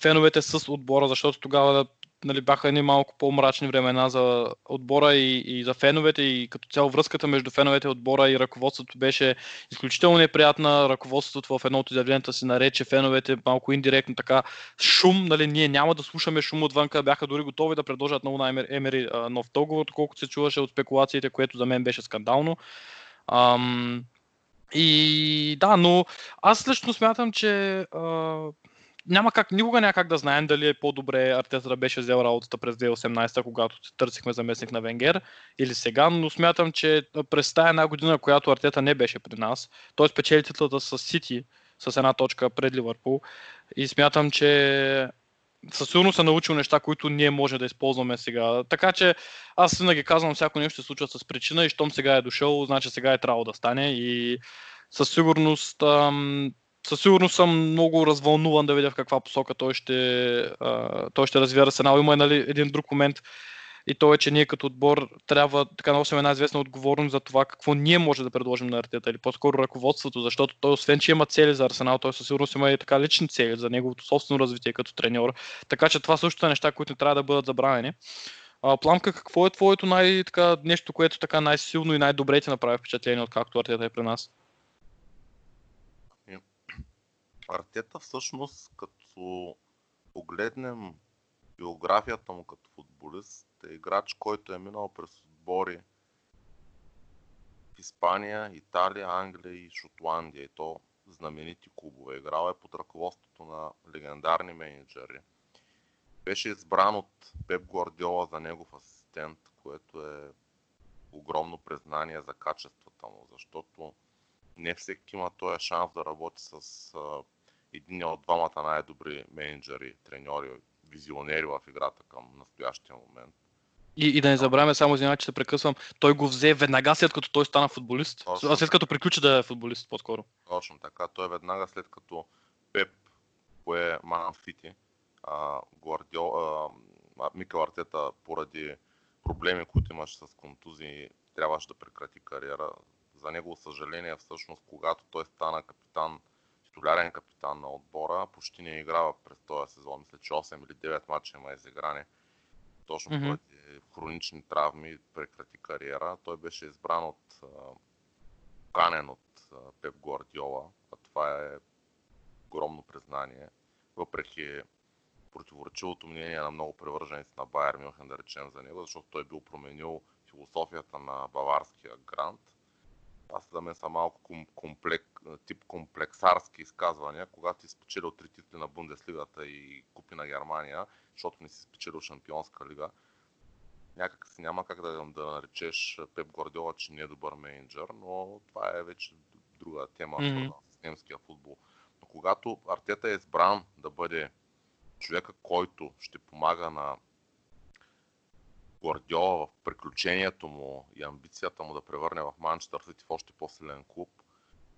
феновете с отбора, защото тогава нали, бяха едни малко по-мрачни времена за отбора и, и за феновете и като цяло връзката между феновете, отбора и ръководството беше изключително неприятна. Ръководството в едно от изявленията си нарече феновете малко индиректно така шум, нали, ние няма да слушаме шум отвънка, бяха дори готови да предложат на Емери нов договор, колкото се чуваше от спекулациите, което за мен беше скандално. Ам, и да, но аз лично смятам, че а, няма как, никога няма как да знаем дали е по-добре Артета да беше взел работата през 2018, когато търсихме заместник на Венгер или сега, но смятам, че през тази една година, която Артета не беше при нас, той спечели титлата с Сити, с една точка пред Ливърпул и смятам, че със сигурност е научил неща, които ние може да използваме сега. Така че аз винаги казвам, всяко нещо се случва с причина и щом сега е дошъл, значи сега е трябвало да стане и със сигурност ам, със сигурност съм много развълнуван да видя в каква посока той ще, а, той ще развива Арсенал. Има нали, един друг момент и то е, че ние като отбор трябва така носим една известна отговорност за това какво ние може да предложим на Артета или по-скоро ръководството, защото той освен, че има цели за Арсенал, той със сигурност има и така лични цели за неговото собствено развитие като треньор. Така че това също е неща, които не трябва да бъдат забравени. А, Пламка, какво е твоето най- така, нещо, което така най-силно и най-добре ти направи впечатление, откакто Артета е при нас? Артета всъщност, като погледнем биографията му като футболист, е играч, който е минал през отбори в Испания, Италия, Англия и Шотландия. И то знаменити клубове. Играл е под ръководството на легендарни менеджери. Беше избран от Пеп Гвардиола за негов асистент, което е огромно признание за качествата му, защото не всеки има този шанс да работи с един от двамата най-добри менеджери, треньори, визионери в играта към настоящия момент. И, и да не забравяме, само извинявай, че се прекъсвам, той го взе веднага след като той стана футболист. Точно. След като приключи да е футболист по-скоро. Точно така. Той е веднага след като Пеп пое Ман Сити, Гвардио, а, Микел Артета поради проблеми, които имаше с контузии, трябваше да прекрати кариера. За негово съжаление, всъщност, когато той стана капитан титулярен капитан на отбора, почти не играва през този сезон. Мисля, че 8 или 9 мача има изиграни. Точно mm-hmm. поради хронични травми прекрати кариера. Той беше избран от канен от Пеп Гвардиола, а това е огромно признание. Въпреки противоречивото мнение на много привърженици на Байер Мюнхен, да речем за него, защото той бил променил философията на баварския грант аз за мен са малко комплек, тип комплексарски изказвания, когато си спечелил три титли на Бундеслигата и купи на Германия, защото не си спечелил Шампионска лига. Някак си няма как да, да наречеш Пеп Гвардиола, че не е добър менеджер, но това е вече друга тема, mm-hmm. с немския футбол. Но когато Артета е избран да бъде човека, който ще помага на Гвардиола в приключението му и амбицията му да превърне в Манчестър Сити в още по-силен клуб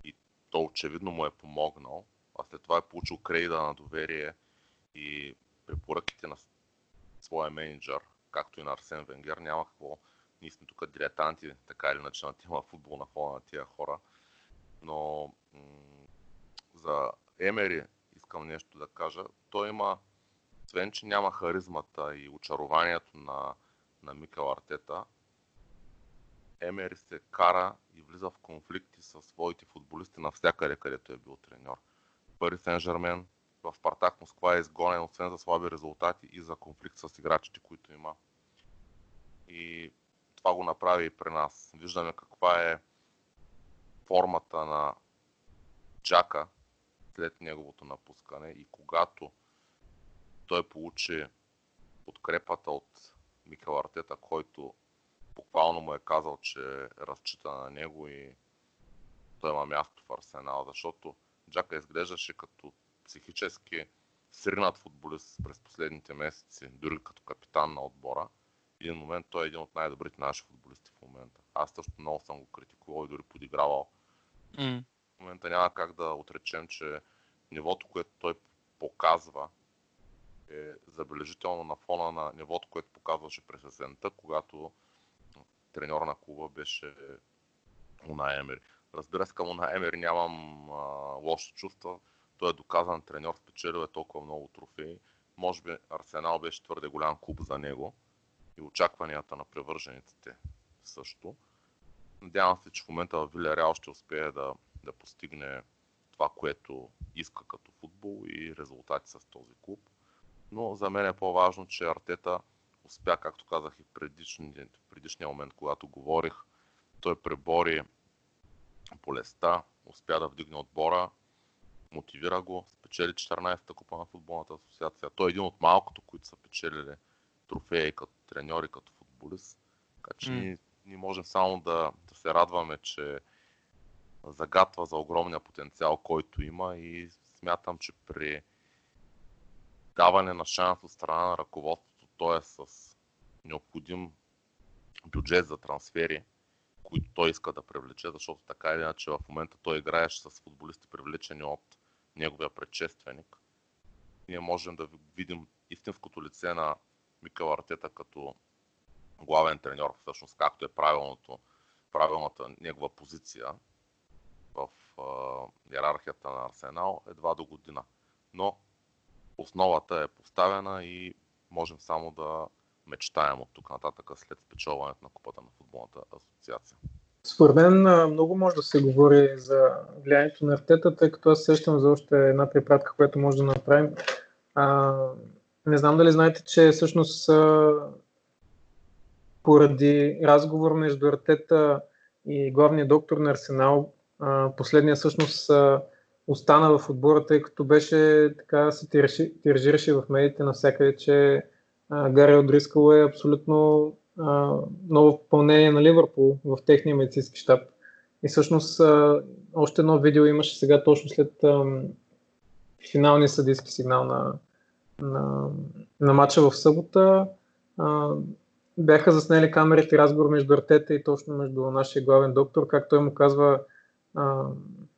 и то очевидно му е помогнал, а след това е получил кредита на доверие и препоръките на своя менеджер, както и на Арсен Венгер, няма какво. Ние сме тук дилетанти, така или иначе на тема футбол на фона на тия хора. Но м- за Емери искам нещо да кажа. Той има, освен че няма харизмата и очарованието на на Микел Артета, Емери се кара и влиза в конфликти с своите футболисти навсякъде, където е бил треньор. Пари Сен Жермен в Спартак Москва е изгонен, освен за слаби резултати и за конфликт с играчите, които има. И това го направи и при нас. Виждаме каква е формата на Джака след неговото напускане и когато той получи подкрепата от Микел Артета, който буквално му е казал, че разчита на него и той има място в Арсенал, защото Джака изглеждаше като психически сринат футболист през последните месеци, дори като капитан на отбора. В един момент той е един от най-добрите наши футболисти в момента. Аз също много съм го критикувал и дори подигравал. Mm. В момента няма как да отречем, че нивото, което той показва е забележително на фона на нивото, което показваше през есента, когато треньор на клуба беше Уна Емери. Разбира се, към Уна Емери нямам а, лоши чувства. Той е доказан треньор, спечелил е толкова много трофеи. Може би Арсенал беше твърде голям клуб за него и очакванията на превържениците също. Надявам се, че в момента в Вилярял ще успее да, да постигне това, което иска като футбол и резултати с този клуб. Но за мен е по-важно, че Артета успя, както казах и предишния, предишния момент, когато говорих, той пребори болестта, успя да вдигне отбора, мотивира го, спечели 14-та купа на футболната асоциация. Той е един от малкото, които са печелили трофеи като треньори, като футболист. Така че mm. ние, ние можем само да, да се радваме, че загатва за огромния потенциал, който има и смятам, че при даване на шанс от страна на ръководството, т.е. с необходим бюджет за трансфери, които той иска да привлече, защото така или иначе в момента той играеше с футболисти привлечени от неговия предшественик. Ние можем да видим истинското лице на Микъл Артета като главен треньор, всъщност както е правилното, правилната негова позиция в а, иерархията на Арсенал едва до година. Но основата е поставена и можем само да мечтаем от тук нататък след спечелването на купата на футболната асоциация. Според мен много може да се говори за влиянието на артета, тъй като аз сещам за още една препратка, която може да направим. А, не знам дали знаете, че всъщност а, поради разговор между артета и главния доктор на Арсенал, а, последния всъщност а, остана в отбора, тъй като беше така се тиражираше в медиите навсякъде, че Гари Одрискал е абсолютно а, ново попълнение на Ливърпул в техния медицински щаб. И всъщност а, още едно видео имаше сега точно след а, финалния съдийски сигнал на, на, на матча в събота. А, бяха заснели камерите разговор между Артета и точно между нашия главен доктор, как той му казва, а,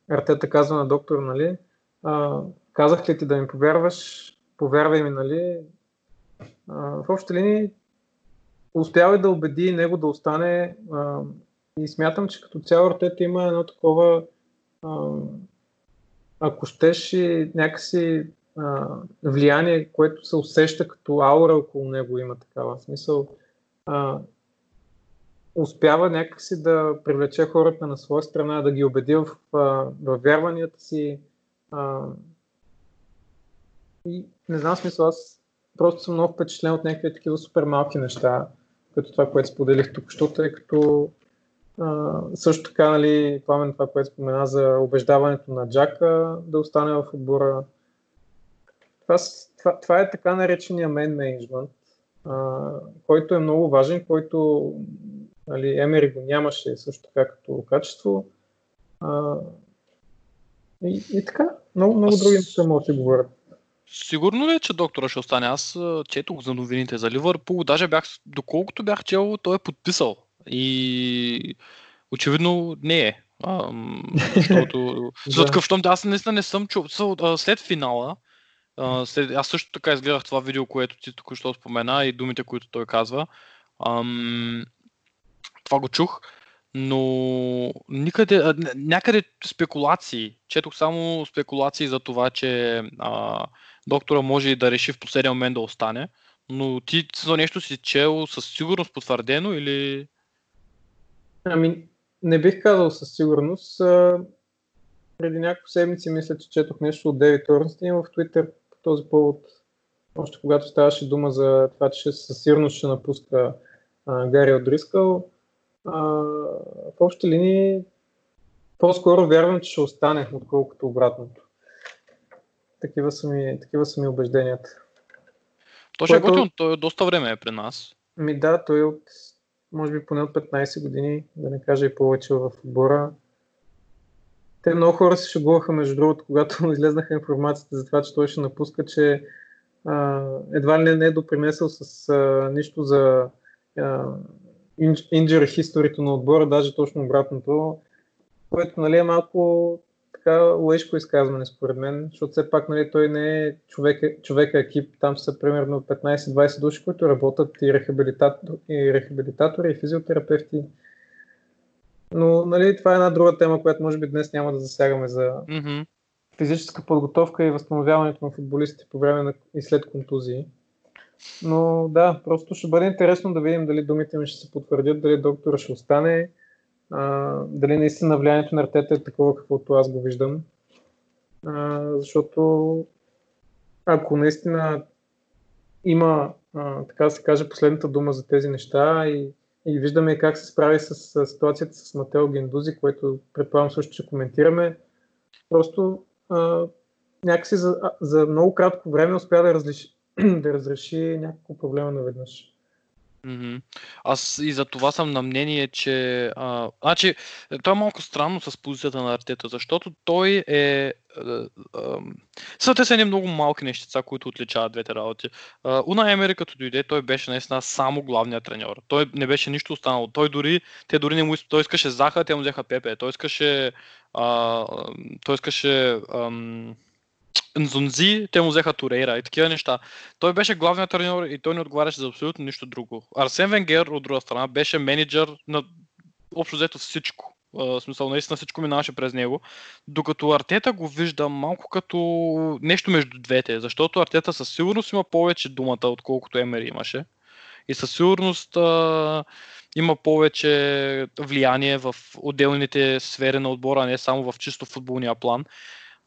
Артета казва на доктор, нали, а, казах ли ти да ми повярваш, повярвай ми, нали, а, в общи линии успява да убеди него да остане а, и смятам, че като цяло Артета има едно такова а, ако щеш и някакси а, влияние, което се усеща като аура около него има такава смисъл. А, успява някакси да привлече хората на своя страна, да ги убеди в, в вярванията си. А, и не знам смисъл, аз просто съм много впечатлен от някакви такива супер малки неща, като това, което споделих тук, защото тъй като а, също така, нали, пламен това, което спомена за убеждаването на Джака да остане в отбора. Това, това, това е така наречения мен менеджмент, който е много важен, който нали, Емери го нямаше също така като качество. А, и, и така, много, много други неща могат да се говорят. Сигурно ли е, че доктора ще остане? Аз четох за новините за Ливърпул, даже бях, доколкото бях чел, той е подписал. И очевидно не е. А, защото, защото щом, аз наистина не съм чул. След финала, след, аз също така изгледах това видео, което ти току-що спомена и думите, които той казва. Ам, това го чух, но никъде, някъде спекулации. Четох само спекулации за това, че а, доктора може да реши в последния момент да остане. Но ти за нещо си чел със сигурност потвърдено или... Ами, не бих казал със сигурност. А, преди няколко седмици мисля, че четох нещо от Дейвид Орнстин в Twitter по този повод. Още когато ставаше дума за това, че със сигурност ще напуска а, Гари Одрискал. А, в общи линии по-скоро вярвам, че ще остане, отколкото обратното. Такива са ми, такива са ми убежденията. То ще е той е доста време е при нас. Ми да, той е от, може би поне от 15 години, да не кажа и повече в отбора. Те много хора се шегуваха, между другото, когато излезнаха информацията за това, че той ще напуска, че а, едва ли не е допринесъл с а, нищо за а, injury history на отбора, даже точно обратното, което нали, е малко така лъжко изказване според мен, защото все пак нали, той не е човек, човек екип, там са примерно 15-20 души, които работят и, рехабилитатор, и рехабилитатори, и физиотерапевти. Но нали, това е една друга тема, която може би днес няма да засягаме за Mm-hmm. физическа подготовка и възстановяването на футболистите по време на и след контузии. Но да, просто ще бъде интересно да видим дали думите ми ще се потвърдят, дали доктора ще остане, а, дали наистина влиянието на артета е такова, каквото аз го виждам. А, защото ако наистина има, а, така да се каже, последната дума за тези неща и, и виждаме как се справи с, с ситуацията с Матео Гендузи, което предполагам също ще коментираме, просто а, някакси за, за много кратко време успя да, разреши, да разреши няколко проблема наведнъж. Mm-hmm. Аз и за това съм на мнение, че... А, значи, то е малко странно с позицията на Артета, защото той е... Са, те са едни много малки нещица, които отличават двете работи. А, Уна Емери като дойде, той беше наистина само главният треньор. Той не беше нищо останало. Той дори, те дори не му той искаше Заха, те му взеха Пепе. Той искаше... А, той искаше... Ам, Нзунзи, те му взеха Турейра и такива неща. Той беше главният треньор и той не отговаряше за абсолютно нищо друго. Арсен Венгер, от друга страна, беше менеджер на общо взето всичко. В смисъл, наистина всичко минаваше през него. Докато Артета го вижда малко като нещо между двете, защото Артета със сигурност има повече думата, отколкото Емери имаше. И със сигурност а, има повече влияние в отделните сфери на отбора, а не само в чисто футболния план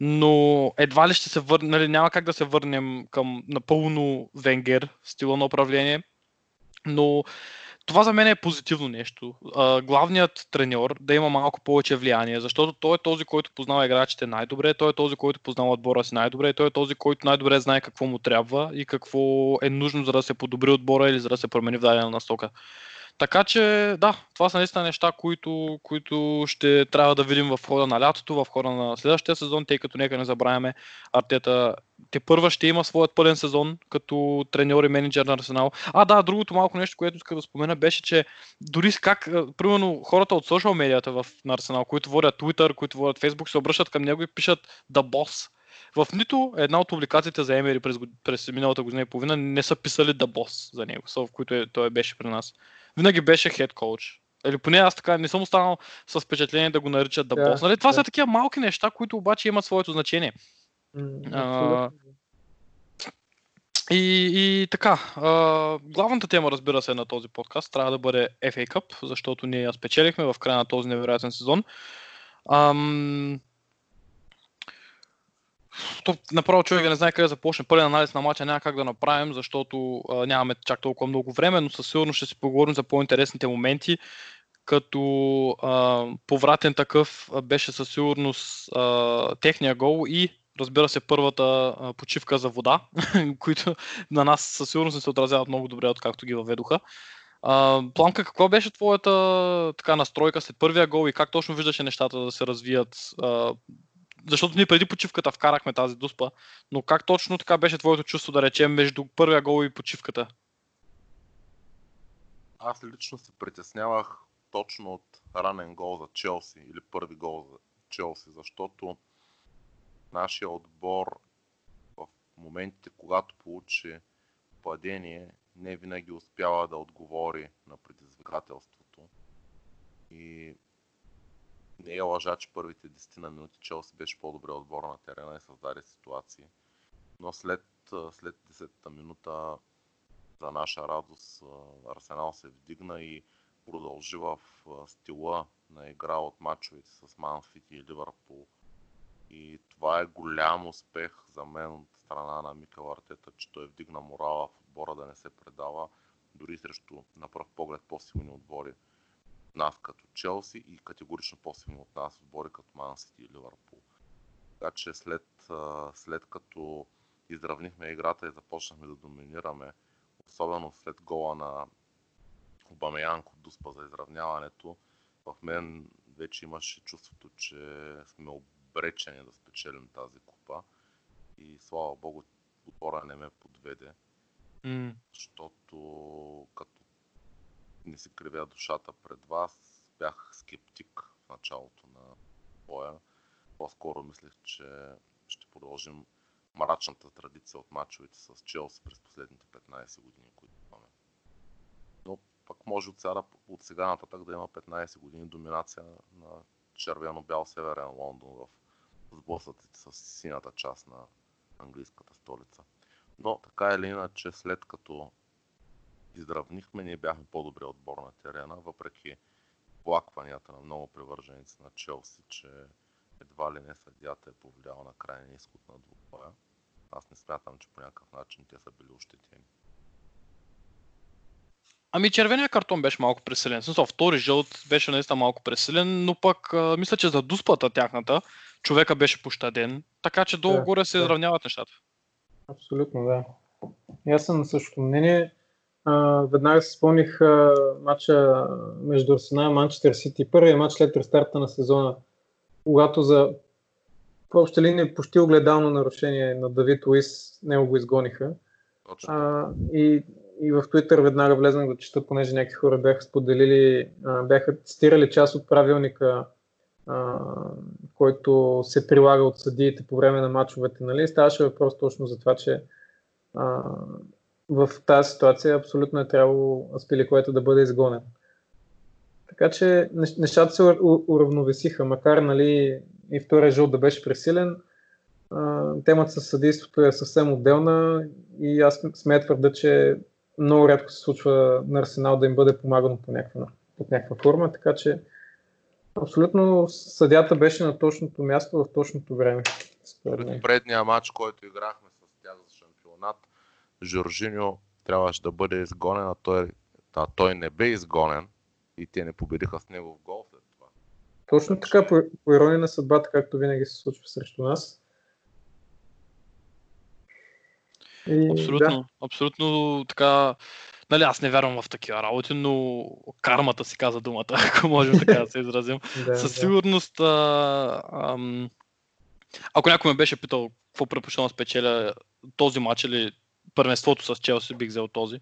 но едва ли ще се върнем, нали, няма как да се върнем към напълно Венгер стила на управление, но това за мен е позитивно нещо. главният треньор да има малко повече влияние, защото той е този, който познава играчите най-добре, той е този, който познава отбора си най-добре, той е този, който най-добре знае какво му трябва и какво е нужно за да се подобри отбора или за да се промени в дадена насока. Така че, да, това са наистина неща, които, които ще трябва да видим в хода на лятото, в хода на следващия сезон, тъй като нека не забравяме, Артета те първа ще има своят пълен сезон като треньор и менеджер на Арсенал. А, да, другото малко нещо, което иска да спомена, беше, че дори как, примерно, хората от социал медията в на Арсенал, които водят Twitter, които водят Facebook, се обръщат към него и пишат The Boss. В нито една от публикациите за Емери през, през миналата година и половина не са писали The Boss за него, в които е, той беше при нас винаги беше хед коуч. Или поне аз така не съм останал с впечатление да го наричат да yeah, бос. Нали? Това yeah. са такива малки неща, които обаче имат своето значение. Mm, а, и, и така, а, главната тема, разбира се, на този подкаст трябва да бъде FA Cup, защото ние я спечелихме в края на този невероятен сезон. Ам, то, направо човек не знае къде да започне. Пълен анализ на матча няма как да направим, защото а, нямаме чак толкова много време, но със сигурност ще си поговорим за по-интересните моменти, като а, повратен такъв беше със сигурност а, техния гол и разбира се първата а, почивка за вода, които на нас със сигурност не се отразяват много добре, откакто ги въведоха. А, Пламка, какво беше твоята така настройка след първия гол и как точно виждаше нещата да се развият а, защото ние преди почивката вкарахме тази дуспа, но как точно така беше твоето чувство, да речем, между първия гол и почивката? Аз лично се притеснявах точно от ранен гол за Челси или първи гол за Челси, защото нашия отбор в моментите, когато получи падение, не винаги успява да отговори на предизвикателството. И не е лъжа, че първите 10 на минути Челси беше по-добре отбор на терена и създаде ситуации. Но след, след 10-та минута за наша радост Арсенал се вдигна и продължи в стила на игра от мачовете с Манфити и Ливърпул. И това е голям успех за мен от страна на Микел Артета, че той вдигна морала в отбора да не се предава дори срещу на пръв поглед по-силни отбори нас като Челси и категорично по-силни от нас отбори като Ман Сити и Ливърпул. Така че след, след като изравнихме играта и започнахме да доминираме, особено след гола на Обамеянко Дуспа за изравняването, в мен вече имаше чувството, че сме обречени да спечелим тази купа. И слава богу, отбора не ме подведе. Mm. Защото като не си кривя душата пред вас. Бях скептик в началото на боя. По-скоро мислех, че ще продължим мрачната традиция от мачовете с Челси през последните 15 години, които имаме. Но пък може от сега, от сега нататък да има 15 години доминация на червено-бял северен Лондон в сблъсъците с синята част на английската столица. Но така или иначе, след като изравнихме, ние бяхме по-добре отбор на терена, въпреки плакванията на много привърженици на Челси, че едва ли не съдята е повлиял на крайния изход на двубоя. Аз не смятам, че по някакъв начин те са били ощетени. Ами червения картон беше малко пресилен. Смисъл, втори жълт беше наистина малко пресилен, но пък а, мисля, че за дуспата тяхната човека беше пощаден, така че долу-горе се да. изравняват нещата. Абсолютно, да. И аз съм на същото мнение. А, веднага си спомних а, матча между Арсенал и Манчестър Сити. Първият матч след рестарта на сезона, когато за в обща линия почти огледално нарушение на Давид Луис него го изгониха. Точно. А, и, и в Twitter веднага влезнах да чета, понеже някакви хора бяха споделили, а, бяха цитирали част от правилника, а, който се прилага от съдиите по време на матчовете. Нали? Ставаше въпрос точно за това, че а, в тази ситуация абсолютно е трябвало Аспиликуета да бъде изгонен. Така че нещ- нещата се уравновесиха, макар нали, и втория жълт да беше пресилен. Темата с съдейството е съвсем отделна и аз смея твърда, че много рядко се случва на Арсенал да им бъде помагано по някаква, под някаква форма, така че абсолютно съдята беше на точното място в точното време. Според предния матч, който играхме с тях за шампионат, Жоржиньо трябваше да бъде изгонен, а той, а той не бе изгонен и те не победиха с него в гол след това. Точно така, по, по ирония на съдбата, както винаги се случва срещу нас. И, Абсолютно, Да, абсолютно така. Нали, аз не вярвам в такива работи, но кармата си каза думата, ако можем така да се изразим. да, Със да. сигурност, а, ам, ако някой ме беше питал какво предпочитам да спечеля този матч или първенството с Челси, бих взел този.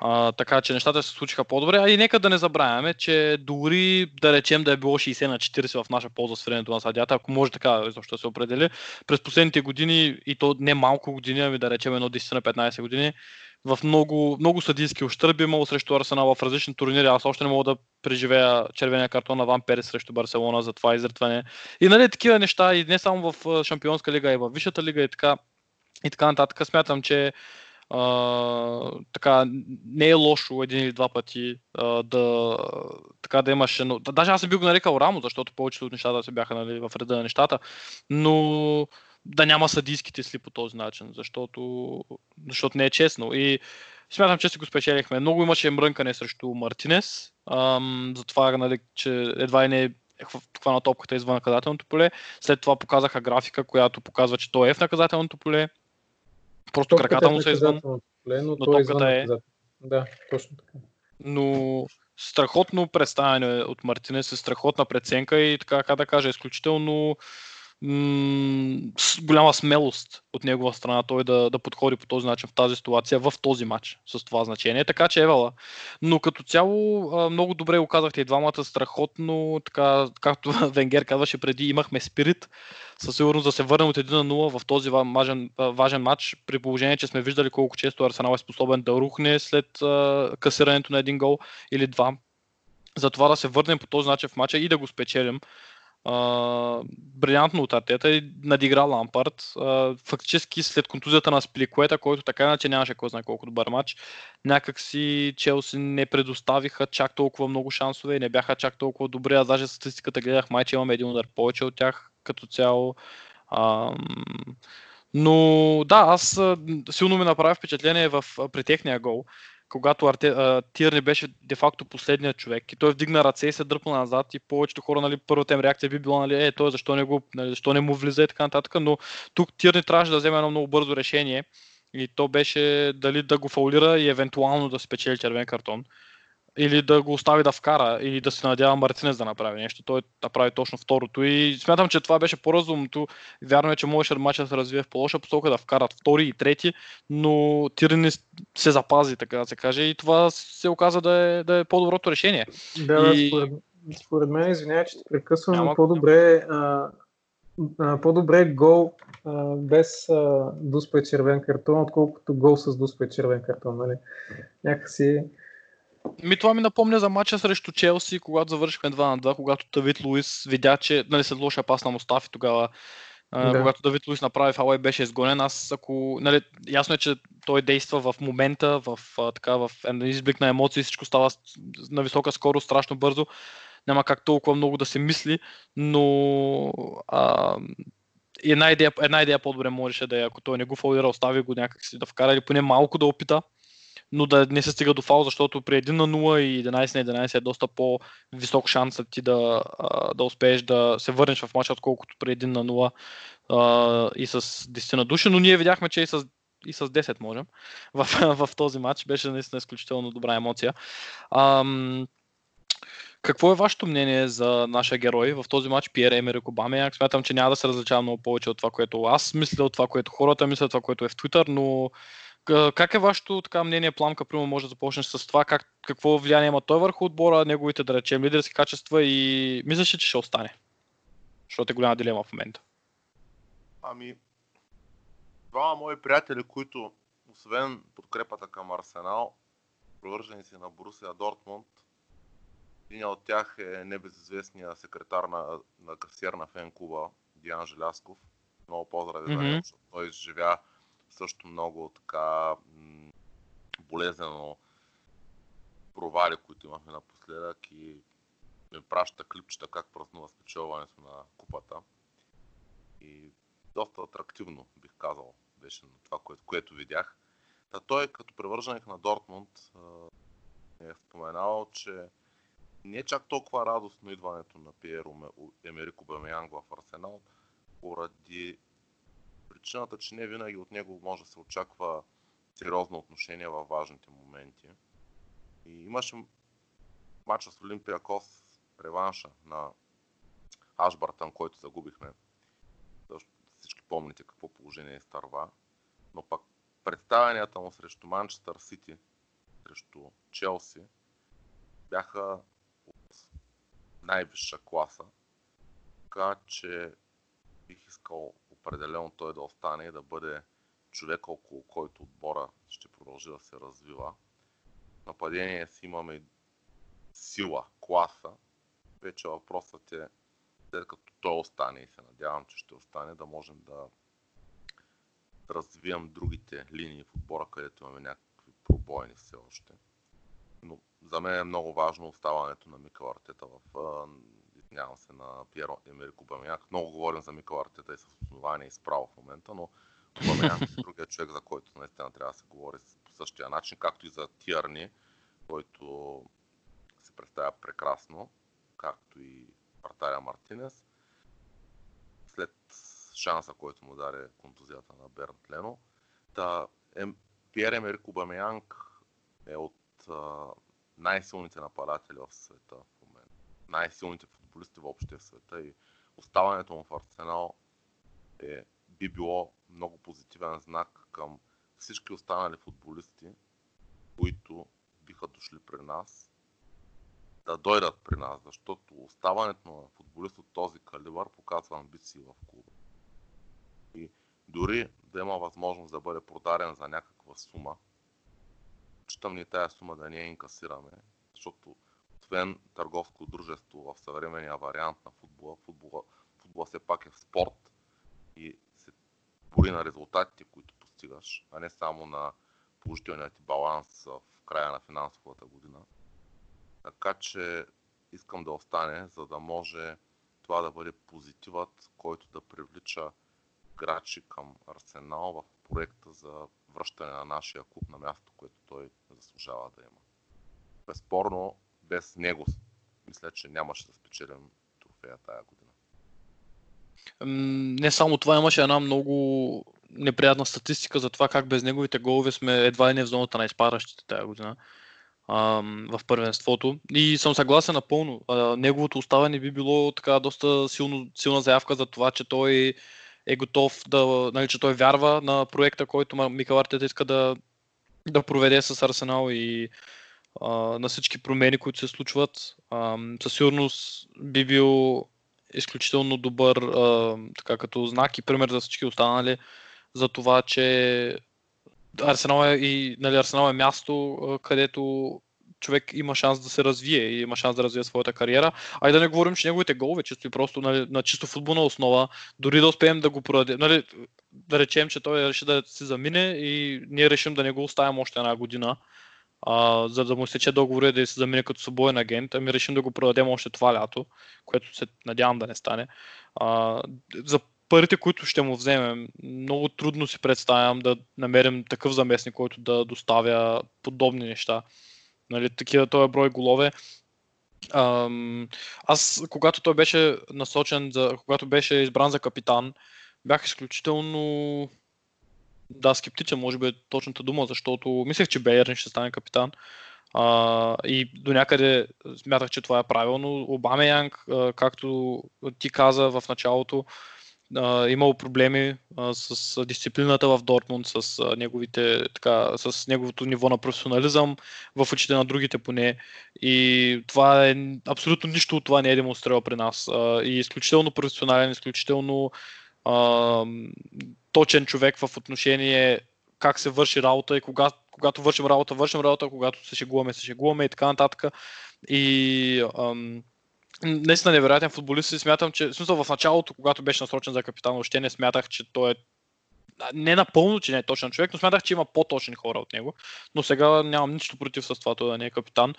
А, така че нещата се случиха по-добре. А и нека да не забравяме, че дори да речем да е било 60 на 40 в наша полза с времето на съдята, ако може така изобщо да се определи, през последните години, и то не малко години, ами да речем едно 10 на 15 години, в много, много съдийски ощърби имало срещу Арсенал в различни турнири. Аз още не мога да преживея червения картон на Ван Перес срещу Барселона за това изритване. И нали такива неща, и не само в Шампионска лига, и в Висшата лига и така, и така нататък. Смятам, че а, така, не е лошо един или два пъти а, да, така да имаш едно... да- Даже аз не би го нарекал рамо, защото повечето от нещата се бяха нали, в реда на нещата, но да няма съдийските сли по този начин, защото, защото не е честно. И смятам, че си го спечелихме. Много имаше мрънкане срещу Мартинес, ам, затова, нали, че едва и не е хвана топката извън наказателното поле. След това показаха графика, която показва, че той е в наказателното поле. Просто Топката краката е му са извън. поле, но, но е извън топката е-. Да, точно така. но страхотно представяне от Мартинес, страхотна преценка и така как да кажа, изключително голяма смелост от негова страна той да, да подходи по този начин в тази ситуация, в този матч с това значение. Така че Евала. Но като цяло много добре го казахте и двамата, страхотно, така, както Венгер казваше преди, имахме спирит. Със сигурност да се върнем от 1 на 0 в този ва- важен, важен матч, при положение, че сме виждали колко често Арсенал е способен да рухне след а, касирането на един гол или два. Затова да се върнем по този начин в матча и да го спечелим. Uh, брилянтно от Артета и надигра Лампард. Фактически след контузията на Спликуета, който така иначе нямаше кой знае колко добър матч, някакси Челси не предоставиха чак толкова много шансове и не бяха чак толкова добри. Аз даже статистиката гледах май, че имаме един удар повече от тях като цяло. Но да, аз а, силно ми направи впечатление в, а, при техния гол когато Арте, а, Тирни беше де-факто последният човек и той вдигна ръце и се дръпна назад и повечето хора, нали, първата им реакция би била, нали, е, той защо не, го, нали, защо не му влиза и така нататък, но тук Тирни трябваше да вземе едно много бързо решение и то беше дали да го фаулира и евентуално да спечели червен картон или да го остави да вкара, или да се надява Мартинес да направи нещо. Той направи точно второто и смятам, че това беше по-разумното. Вярно е, че можеше матчът да се развие в по-лоша посока, да вкарат втори и трети, но Тирни се запази, така да се каже, и това се оказа да е, да е по-доброто решение. Да, И- според, според мен, извинявай, че те прекъсвам, Няма- по-добре а, по-добре гол а, без а, дуспе червен картон, отколкото гол с дуспе червен картон. Нали? Някакси ми това ми напомня за матча срещу Челси, когато завършихме 2 на 2, когато Давид Луис видя, че нали, след лоша пас на Мустафи тогава, да. когато Давид Луис направи фала и беше изгонен, аз ако, нали, ясно е, че той действа в момента, в, така, в изблик на емоции, всичко става на висока скорост, страшно бързо, няма как толкова много да се мисли, но а, една идея, една идея по-добре можеше да е, ако той не го фалира, остави го някакси да вкара или поне малко да опита но да не се стига до фал, защото при 1 на 0 и 11 на 11 е доста по-висок шансът ти да, да успееш да се върнеш в матча, отколкото при 1 на 0 и с 10 на души, но ние видяхме, че и с и с 10 можем в, в този матч. Беше наистина изключително добра емоция. Ам, какво е вашето мнение за нашия герой в този матч, Пиер Емерик Обамеяк? Смятам, че няма да се различава много повече от това, което аз мисля, от това, което хората мислят, това, което е в Twitter, но как е вашето така мнение, Пламка, примерно може да започнеш с това, как, какво влияние има той върху отбора, неговите, да речем, лидерски качества и мислиш ли, че ще остане? Защото е голяма дилема в момента. Ами, двама мои приятели, които освен подкрепата към Арсенал, привържени си на Борусия Дортмунд, един от тях е небезизвестния секретар на, на касиер на фен клуба Диан Желясков. Много поздрави mm-hmm. за него, защото той изживя също много така болезнено провали, които имахме напоследък и ми праща клипчета как празнува спечелването на купата. И доста атрактивно, бих казал, беше на това, което, което видях. Та той, като превърженик на Дортмунд, е споменал, че не е чак толкова радостно идването на Пиеро Емерико Бамеянг в Арсенал, поради причината, че не винаги от него може да се очаква сериозно отношение във важните моменти. И имаше матча с Олимпия Кос, реванша на Ашбартън, който загубихме. всички помните какво положение е старва. Но пък представянията му срещу Манчестър Сити, срещу Челси, бяха от най-висша класа. Така че бих искал определено той да остане и да бъде човек, около който отбора ще продължи да се развива. Нападение си имаме сила, класа. Вече въпросът е, след като той остане и се надявам, че ще остане, да можем да развием другите линии в отбора, където имаме някакви пробойни все още. Но за мен е много важно оставането на Микъл Артета в извинявам се на Пьеро Емерик Обамяк. Много говорим за Микъл Артета и с основание и справа в момента, но Обамяк е другия човек, за който наистина трябва да се говори по същия начин, както и за Тиърни, който се представя прекрасно, както и вратаря Мартинес. След шанса, който му даде контузията на Бернт Лено. Та, е, Пьер Емерик Обамеянг е от а, най-силните нападатели в света в момента. Най-силните футболисти въобще в света и оставането му в Арсенал е, би било много позитивен знак към всички останали футболисти, които биха дошли при нас, да дойдат при нас, защото оставането на футболист от този калибър показва амбиции в клуба. И дори да има възможност да бъде продаден за някаква сума, читам ни тая сума да не я инкасираме, защото освен търговско дружество в съвременния вариант на футбола, футбола, футбола все пак е в спорт и се бори на резултатите, които постигаш, а не само на положителния ти баланс в края на финансовата година. Така че искам да остане, за да може това да бъде позитивът, който да привлича играчи към Арсенал в проекта за връщане на нашия клуб на място, което той заслужава да има. Безспорно, без него мисля, че нямаше да спечелим трофея тая година. Не само това, имаше една много неприятна статистика за това как без неговите голове сме едва и не в зоната на изпаращите тази година в първенството. И съм съгласен напълно. неговото оставане би било така доста силно, силна заявка за това, че той е готов да, нали, че той вярва на проекта, който Микал Артета иска да, да проведе с Арсенал и на всички промени, които се случват. Със сигурност би бил изключително добър така като знак и пример за всички останали за това, че Арсенал е, и, нали, Арсенал е място, където човек има шанс да се развие и има шанс да развие своята кариера. А и да не говорим, че неговите голове чисто и просто нали, на чисто футболна основа, дори да успеем да го продадем, нали, да речем, че той реши да се замине и ние решим да не го оставим още една година, а, за да му сече договор и да се замине като свободен агент, ами решим да го продадем още това лято, което се надявам да не стане. А, за парите, които ще му вземем, много трудно си представям да намерим такъв заместник, който да доставя подобни неща. Нали, такива този брой голове. Ам, аз, когато той беше насочен, за, когато беше избран за капитан, бях изключително да, скептичен, може би е точната дума, защото мислех, че Бейерн ще стане капитан. А, и до някъде смятах, че това е правилно. Обаме Янг, както ти каза в началото, а, имало проблеми а, с дисциплината в Дортмунд, с, а, неговите, така, с неговото ниво на професионализъм в очите на другите поне. И това е абсолютно нищо от това не е демонстрирал при нас. А, и изключително професионален, изключително точен човек в отношение как се върши работа и кога, когато вършим работа, вършим работа, когато се шегуваме, се шегуваме и така нататък. И ам, наистина невероятен футболист и смятам, че в смисъл в началото, когато беше насрочен за капитан, още не смятах, че той е не напълно, че не е точен човек, но смятах, че има по-точни хора от него. Но сега нямам нищо против с това, той да не е капитан.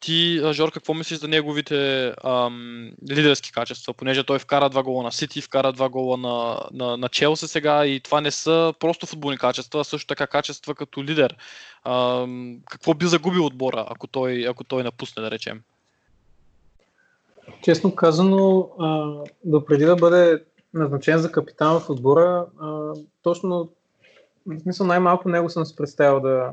Ти, Жор, какво мислиш за неговите ам, лидерски качества? Понеже той вкара два гола на Сити, вкара два гола на, на, на Челси сега и това не са просто футболни качества, а също така качества като лидер. Ам, какво би загубил отбора, ако той, ако той напусне, да речем? Честно казано, а, до преди да бъде назначен за капитан в отбора, а, точно, в смисъл най-малко него съм си представил да,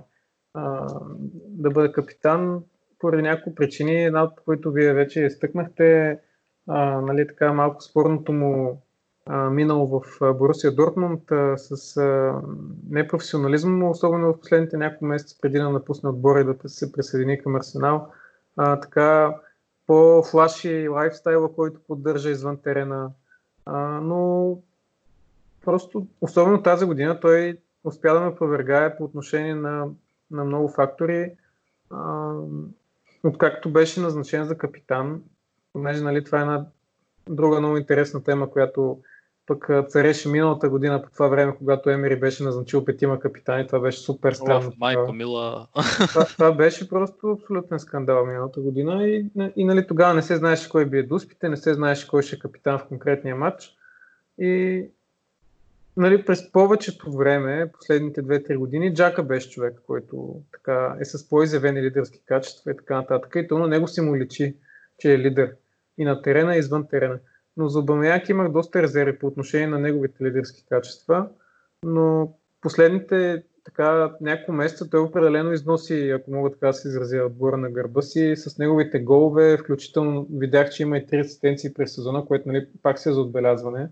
а, да бъде капитан поради няколко причини, една от които вие вече изтъкнахте, а, нали, така малко спорното му а, минало в Борусия Дортмунд а, с а, непрофесионализъм, особено в последните няколко месеца преди да напусне отбора и да се присъедини към Арсенал. А, така, по-флаши лайфстайла, който поддържа извън терена. А, но просто, особено тази година, той успя да ме провергае по отношение на, на много фактори. А, откакто беше назначен за капитан, понеже нали, това е една друга много интересна тема, която пък цареше миналата година по това време, когато Емери беше назначил петима капитани, това беше супер странно. майко мила. Това, това беше просто абсолютен скандал миналата година и, и нали, тогава не се знаеше кой бие дуспите, не се знаеше кой ще е капитан в конкретния матч. И нали, през повечето време, последните 2-3 години, Джака беше човек, който така, е с по-изявени лидерски качества и така нататък. И то на него си му личи, че е лидер. И на терена, и извън терена но за Обамяк имах доста резерви по отношение на неговите лидерски качества, но последните така няколко месеца той определено износи, ако мога така да се изразя, отбора на гърба си с неговите голове, включително видях, че има и три асистенции през сезона, което нали, пак се е за отбелязване.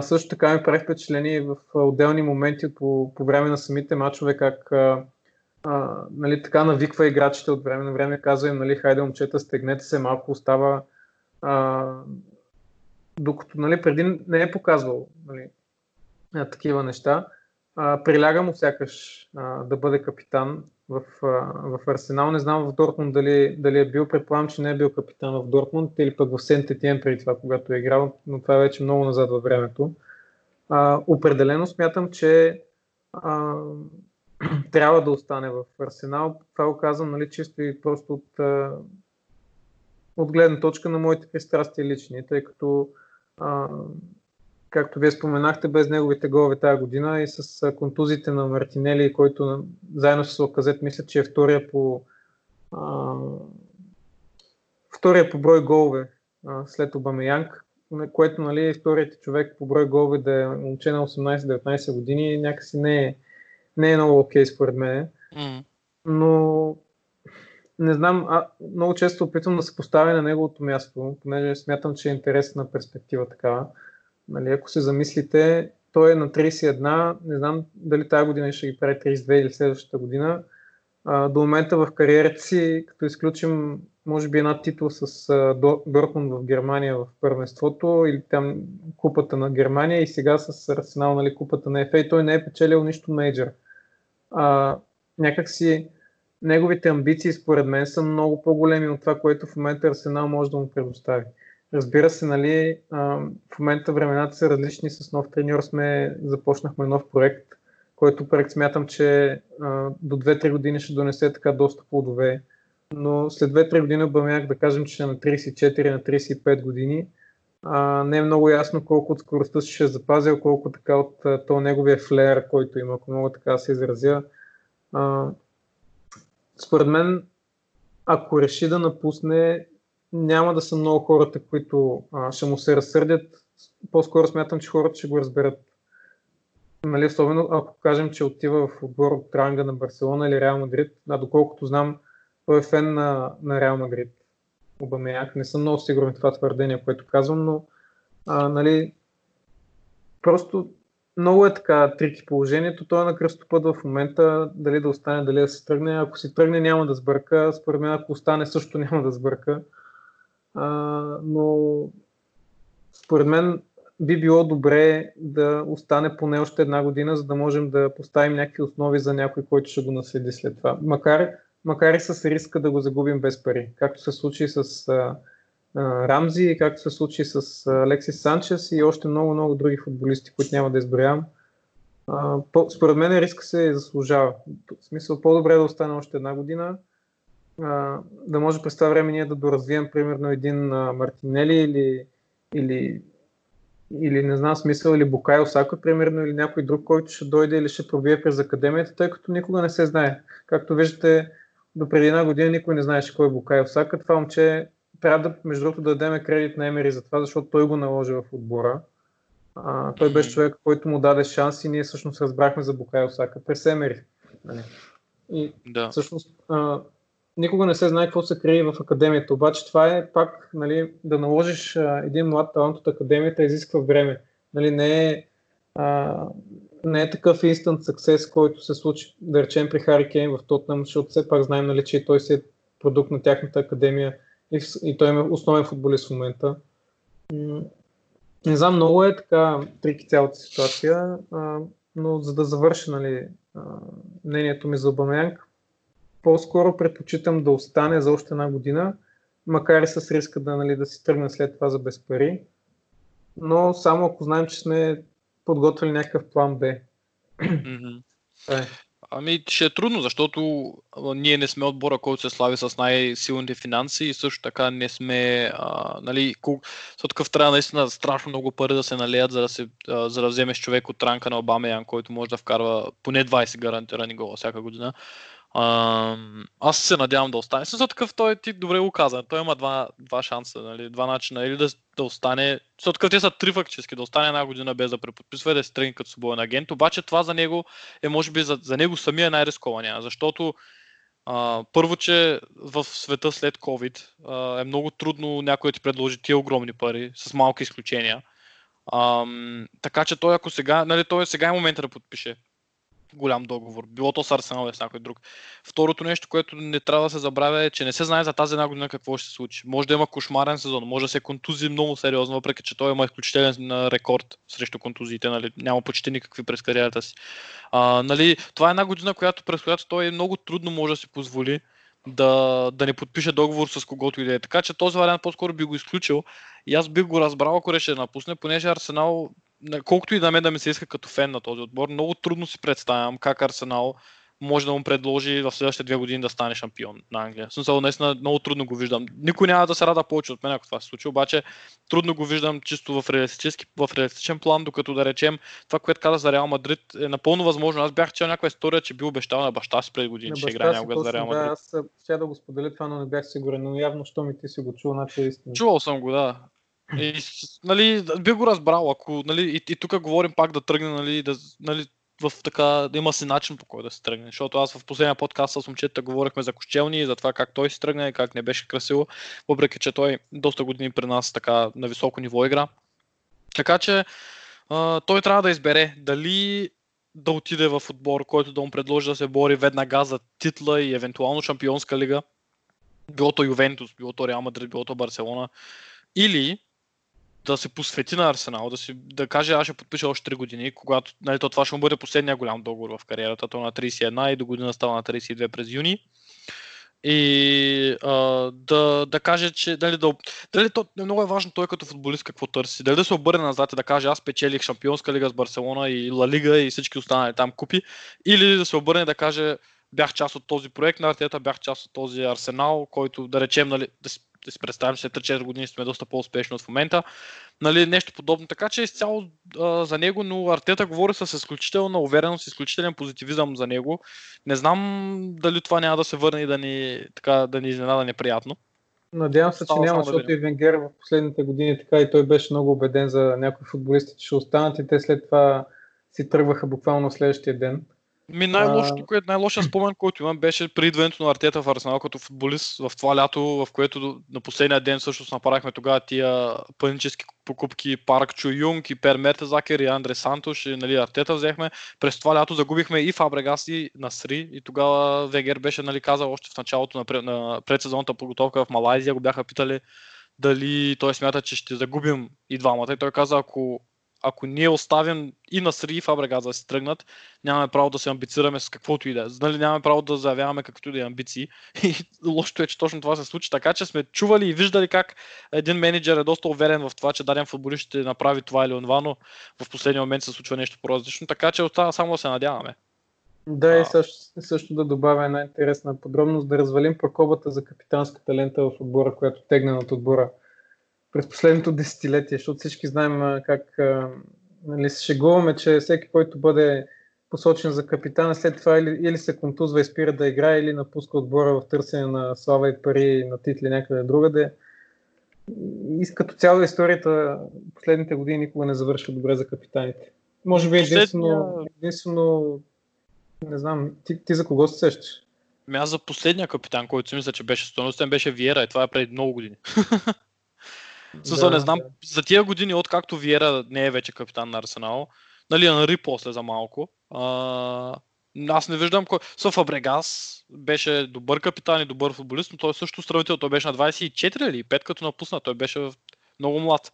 Също така ми прави впечатление в отделни моменти по, по време на самите матчове, как а, нали, така навиква играчите от време на време, казва им, нали, хайде момчета, стегнете се, малко остава а, докато нали, преди не е показвал нали, такива неща. А, приляга му сякаш а, да бъде капитан в, в Арсенал. Не знам в Дортмунд дали, дали е бил, предполагам, че не е бил капитан в Дортмунд или пък в Сент Етиен преди това, когато е играл, но това е вече много назад във времето. А, определено смятам, че а, трябва да остане в Арсенал. Това го казвам нали, чисто и просто от, от гледна точка на моите пристрастия лични, тъй като а, както вие споменахте, без неговите голове тази година и с контузите на Мартинели, който заедно с Лаказет мисля, че е втория по, а, втория по брой голове а, след Обамеянг, което нали, е вторият човек по брой голове да е момче на 18-19 години, някакси не е, не е много окей okay, според мен. Но не знам, а, много често опитвам да се поставя на неговото място, понеже смятам, че е интересна перспектива такава. Нали, ако се замислите, той е на 31, не знам дали тази година ще ги прави 32 или следващата година. А, до момента в кариерата си, като изключим може би една титла с Дортмунд в Германия в първенството или там купата на Германия и сега с Арсенал нали, купата на ЕФА и той не е печелил нищо мейджор. А, някакси неговите амбиции според мен са много по-големи от това, което в момента Арсенал може да му предостави. Разбира се, нали, в момента времената са различни, с нов треньор. Сме, започнахме нов проект, който проект смятам, че до 2-3 години ще донесе така доста плодове, но след 2-3 години Бамяк да кажем, че на 34, на 35 години, не е много ясно колко от скоростта ще запазил, колко така от то неговия флеер, който има, ако мога така да се изразя. Според мен, ако реши да напусне, няма да са много хората, които а, ще му се разсърдят. По-скоро смятам, че хората ще го разберат. Нали, особено ако кажем, че отива в отбор от ранга на Барселона или Реал Мадрид. А доколкото знам, той е фен на, на Реал Мадрид. Обамеяк. Не съм много сигурен в това твърдение, което казвам, но а, нали, просто много е така трики положението. Той е на кръстопът в момента, дали да остане, дали да се тръгне. Ако си тръгне, няма да сбърка. Според мен, ако остане, също няма да сбърка. А, но според мен би било добре да остане поне още една година, за да можем да поставим някакви основи за някой, който ще го наследи след това. Макар, макар и с риска да го загубим без пари, както се случи с а, а, Рамзи, както се случи с Алексис Санчес и още много-много други футболисти, които няма да изброявам. А, по, според мен риска се заслужава. В смисъл по-добре да остане още една година, да може през това време ние да доразвием примерно един а, Мартинели или, или, или не знам смисъл, или Букай Осако, примерно, или някой друг, който ще дойде или ще пробие през академията, тъй като никога не се знае. Както виждате, до преди една година никой не знаеше кой е Букай Осака. Това момче трябва да, между другото, да дадем кредит на Емери за това, защото той го наложи в отбора. А, той беше човек, който му даде шанс и ние всъщност разбрахме за Букай Осака през Емери. И да. всъщност а, никога не се знае какво се крие в академията. Обаче това е пак нали, да наложиш а, един млад талант от академията изисква време. Нали, не, е, а, не е такъв instant success, който се случи, да речем, при Хари Кейн в Тотнам, защото все пак знаем, нали, че той си е продукт на тяхната академия и, и той е основен футболист в момента. Не знам, много е така трики цялата ситуация, а, но за да завърша нали, а, мнението ми за Обамянг, по-скоро предпочитам да остане за още една година, макар и с риска да, нали, да си тръгне след това за без пари. Но само ако знаем, че сме подготвили някакъв план Б. Mm-hmm. Е. Ами ще е трудно, защото ние не сме отбора, който се слави с най-силните финанси и също така не сме, а, нали, такъв трябва наистина страшно много пари да се налеят, за да, се, а, за да вземеш човек от ранка на Обамеян, който може да вкарва поне 20 гарантирани гола всяка година. Аз се надявам да остане. Също такъв той ти добре го каза. Той има два, два шанса, нали? два начина. Или да, да остане. Също такъв те са три фактически. Да остане една година без да преподписва и да се тръгне като свободен агент. Обаче това за него е може би за, за него самия е най-рискования. Защото а, първо, че в света след COVID а, е много трудно някой да ти предложи тия огромни пари, с малки изключения. А, така че той ако сега, нали, той сега е момента да подпише голям договор. Било то с Арсенал или с някой друг. Второто нещо, което не трябва да се забравя е, че не се знае за тази една година какво ще се случи. Може да има кошмарен сезон, може да се контузи много сериозно, въпреки че той има изключителен рекорд срещу контузиите. Нали? Няма почти никакви през кариерата си. А, нали, това е една година, която, през която той много трудно може да си позволи да, да не подпише договор с когото и да е. Така че този вариант по-скоро би го изключил и аз бих го разбрал, ако реши да напусне, понеже Арсенал колкото и да ме да ми се иска като фен на този отбор, много трудно си представям как Арсенал може да му предложи в следващите две години да стане шампион на Англия. Смисъл, наистина много трудно го виждам. Никой няма да се рада повече от мен, ако това се случи, обаче трудно го виждам чисто в, реалистически, в реалистичен план, докато да речем това, което каза за Реал Мадрид е напълно възможно. Аз бях чел някаква история, че бил обещал на баща си преди години, че играе някога за Реал Мадрид. Да, аз сега да го споделя това, но не бях сигурен, но явно, що ми ти си го чул, значи е истина. Чувал съм го, да. И, нали, би го разбрал, ако, нали, и, и тук говорим пак да тръгне, нали, да, нали, в така, да има си начин по който да се тръгне. Защото аз в последния подкаст с момчета говорихме за Кощелни и за това как той се тръгне и как не беше красиво, въпреки че той доста години при нас така на високо ниво игра. Така че а, той трябва да избере дали да отиде в отбор, който да му предложи да се бори веднага за титла и евентуално шампионска лига, било то Ювентус, било то Реал Мадрид, било то Барселона, или да се посвети на Арсенал, да, си, да каже аз ще подпиша още 3 години, когато нали, то това ще му бъде последния голям договор в кариерата, то на 31 и до година става на 32 през юни. И а, да, да каже, че дали, да, дали то, много е важно той като футболист какво търси. Дали да се обърне назад и да каже аз печелих Шампионска лига с Барселона и Ла Лига и всички останали там купи. Или да се обърне да каже бях част от този проект на Артета, бях част от този Арсенал, който да речем, нали, да, си, да си представим, след 3-4 години сме доста по-успешни от в момента. Нали, нещо подобно. Така че изцяло а, за него, но Артета говори с изключителна увереност, изключителен позитивизъм за него. Не знам дали това няма да се върне и да ни, така, да ни изненада неприятно. Надявам се, че няма, защото и Венгер в последните години така и той беше много убеден за някои футболисти, че ще останат и те след това си тръгваха буквално следващия ден. Ми най-лошото, което най-лошия спомен, който имам, беше при идването на Артета в Арсенал като футболист в това лято, в което на последния ден също направихме тогава тия панически покупки Парк Чу Юнг и Пер Мертезакер и Андре Сантош и нали, Артета взехме. През това лято загубихме и Фабрегас и Насри и тогава Вегер беше нали, казал още в началото на, на предсезонната подготовка в Малайзия, го бяха питали дали той смята, че ще загубим и двамата. И той каза, ако ако ние оставим и на Сри и Фабрегас да си тръгнат, нямаме право да се амбицираме с каквото и да е. Нали, нямаме право да заявяваме каквото и да е амбиции. И лошото е, че точно това се случи. Така че сме чували и виждали как един менеджер е доста уверен в това, че даден футболист ще направи това или онова, но в последния момент се случва нещо по-различно. Така че остава само да се надяваме. Да, и също, също да добавя една интересна подробност, да развалим прокобата за капитанската лента в отбора, която тегна от отбора през последното десетилетие, защото всички знаем как нали, се шегуваме, че всеки, който бъде посочен за капитана, след това или, или се контузва и спира да играе, или напуска отбора в търсене на слава и пари на титли някъде другаде. И като цяло историята последните години никога не завършва добре за капитаните. Може би единствено, единствено не знам, ти, ти за кого се сещаш? Ами аз за последния капитан, който си мисля, че беше стойностен, беше Виера и това е преди много години. Да, не знам, да. за тия години, откакто Виера не е вече капитан на Арсенал, нали, Анри после за малко, а, аз не виждам кой. Съф Абрегас беше добър капитан и добър футболист, но той също сравнител. Той беше на 24 или 5 като напусна. Той беше много млад,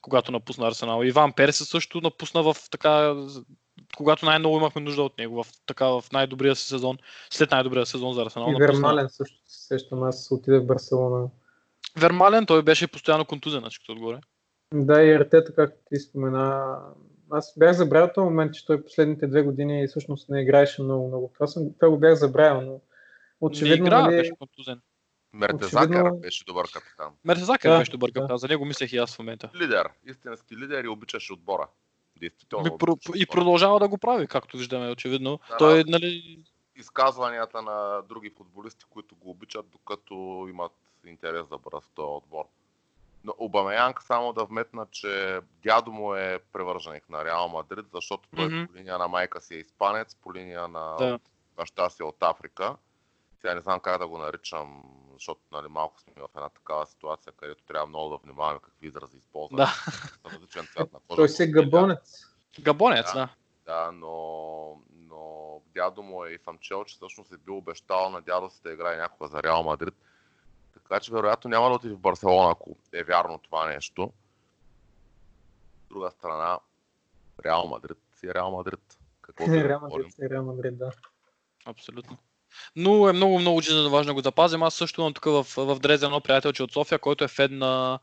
когато напусна Арсенал. Иван Перес също напусна в така когато най-много имахме нужда от него, в, така, в най-добрия си сезон, след най-добрия сезон за Арсенал. И Вермален също се сещам, аз отиде в Барселона. Вермален, той беше постоянно контузен, на всичкото отгоре. Да, и Артета, както ти спомена, аз бях забравил този момент, че той последните две години всъщност не играеше много, много. Това, съм, това го бях забравил, но очевидно... Не игра, нали, беше контузен. Мертезакер очевидно... беше добър капитан. Мертезакер да, беше добър капитан, да. за него мислех и аз в момента. Лидер, истински лидер и обичаше отбора. Действително. И, про, и продължава да го прави, както виждаме, очевидно. Да, той, нали... Изказванията на други футболисти, които го обичат, докато имат интерес да бъдат в този отбор. Но Обамеянг само да вметна, че дядо му е превърженик на Реал Мадрид, защото той mm-hmm. по линия на майка си е испанец, по линия на да. баща си е от Африка. Сега не знам как да го наричам, защото нали, малко сме в една такава ситуация, където трябва много да внимаваме какви изрази използваме. Да. различен цвят на кожа. Той си е габонец. Габонец, да. Да, но, но дядо му е и съм чел, че всъщност е бил обещал на дядо си да играе някога за Реал Мадрид. Така че вероятно няма да отиде в Барселона, ако е вярно това нещо. От друга страна, Реал Мадрид си е Реал Мадрид. Какво е Реал Мадрид си е Реал Мадрид, да. Абсолютно. Но е много, много жизненно важно да го запазим. Аз също имам тук в, в Дрезен едно приятелче от София, който е фен на,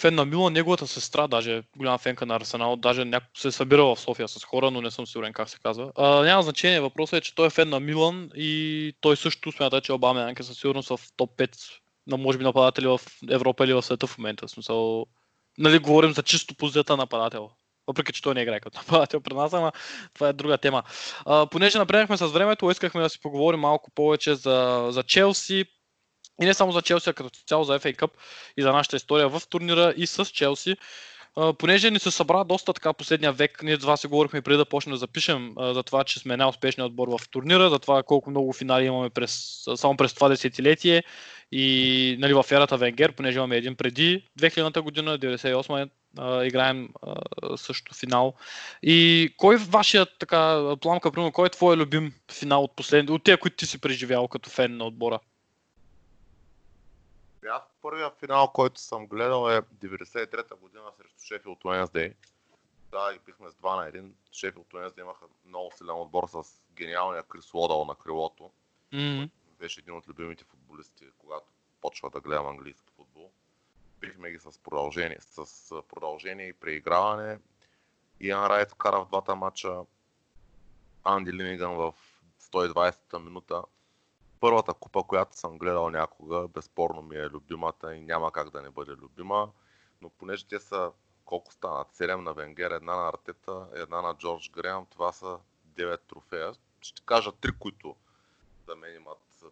фен на Милан, неговата сестра, даже голяма фенка на Арсенал, даже няко се е събирал в София с хора, но не съм сигурен как се казва. А, няма значение, въпросът е, че той е фен на Милан и той също смята, че Обама Янка със сигурност в топ 5 на може би нападатели в Европа или в света в момента. В смисъл, нали, говорим за чисто позицията на нападател. Въпреки, че той не играе като нападател при нас, ама това е друга тема. А, понеже напреднахме с времето, искахме да си поговорим малко повече за, за Челси, и не само за Челси, а като цяло за FA Cup и за нашата история в турнира и с Челси. Понеже ни се събра доста така последния век, ние два се говорихме преди да почнем да запишем за това, че сме най-успешният отбор в турнира, за това колко много финали имаме през, само през това десетилетие и нали, в ерата Венгер, понеже имаме един преди 2000-та година, 98 uh, играем също финал. И кой е вашият така, пламка, примерно, кой е твой любим финал от последните, от тези, които ти си преживял като фен на отбора? Първия финал, който съм гледал е 93-та година срещу Шефилд Уенсдей. Да, и бихме с 2 на 1. Шефилд Уенсдей имаха много силен отбор с гениалния Крис Лодал на крилото. М, Беше един от любимите футболисти, когато почва да гледам английски футбол. Бихме ги с продължение, с продължение и преиграване. Иан Райт вкара в двата матча. Анди Линиган в 120-та минута. Първата купа, която съм гледал някога, безспорно ми е любимата и няма как да не бъде любима. Но понеже те са колко станат? 7 на Венгер, една на Артета, една на Джордж Греъм, това са 9 трофея. Ще кажа три, които за мен имат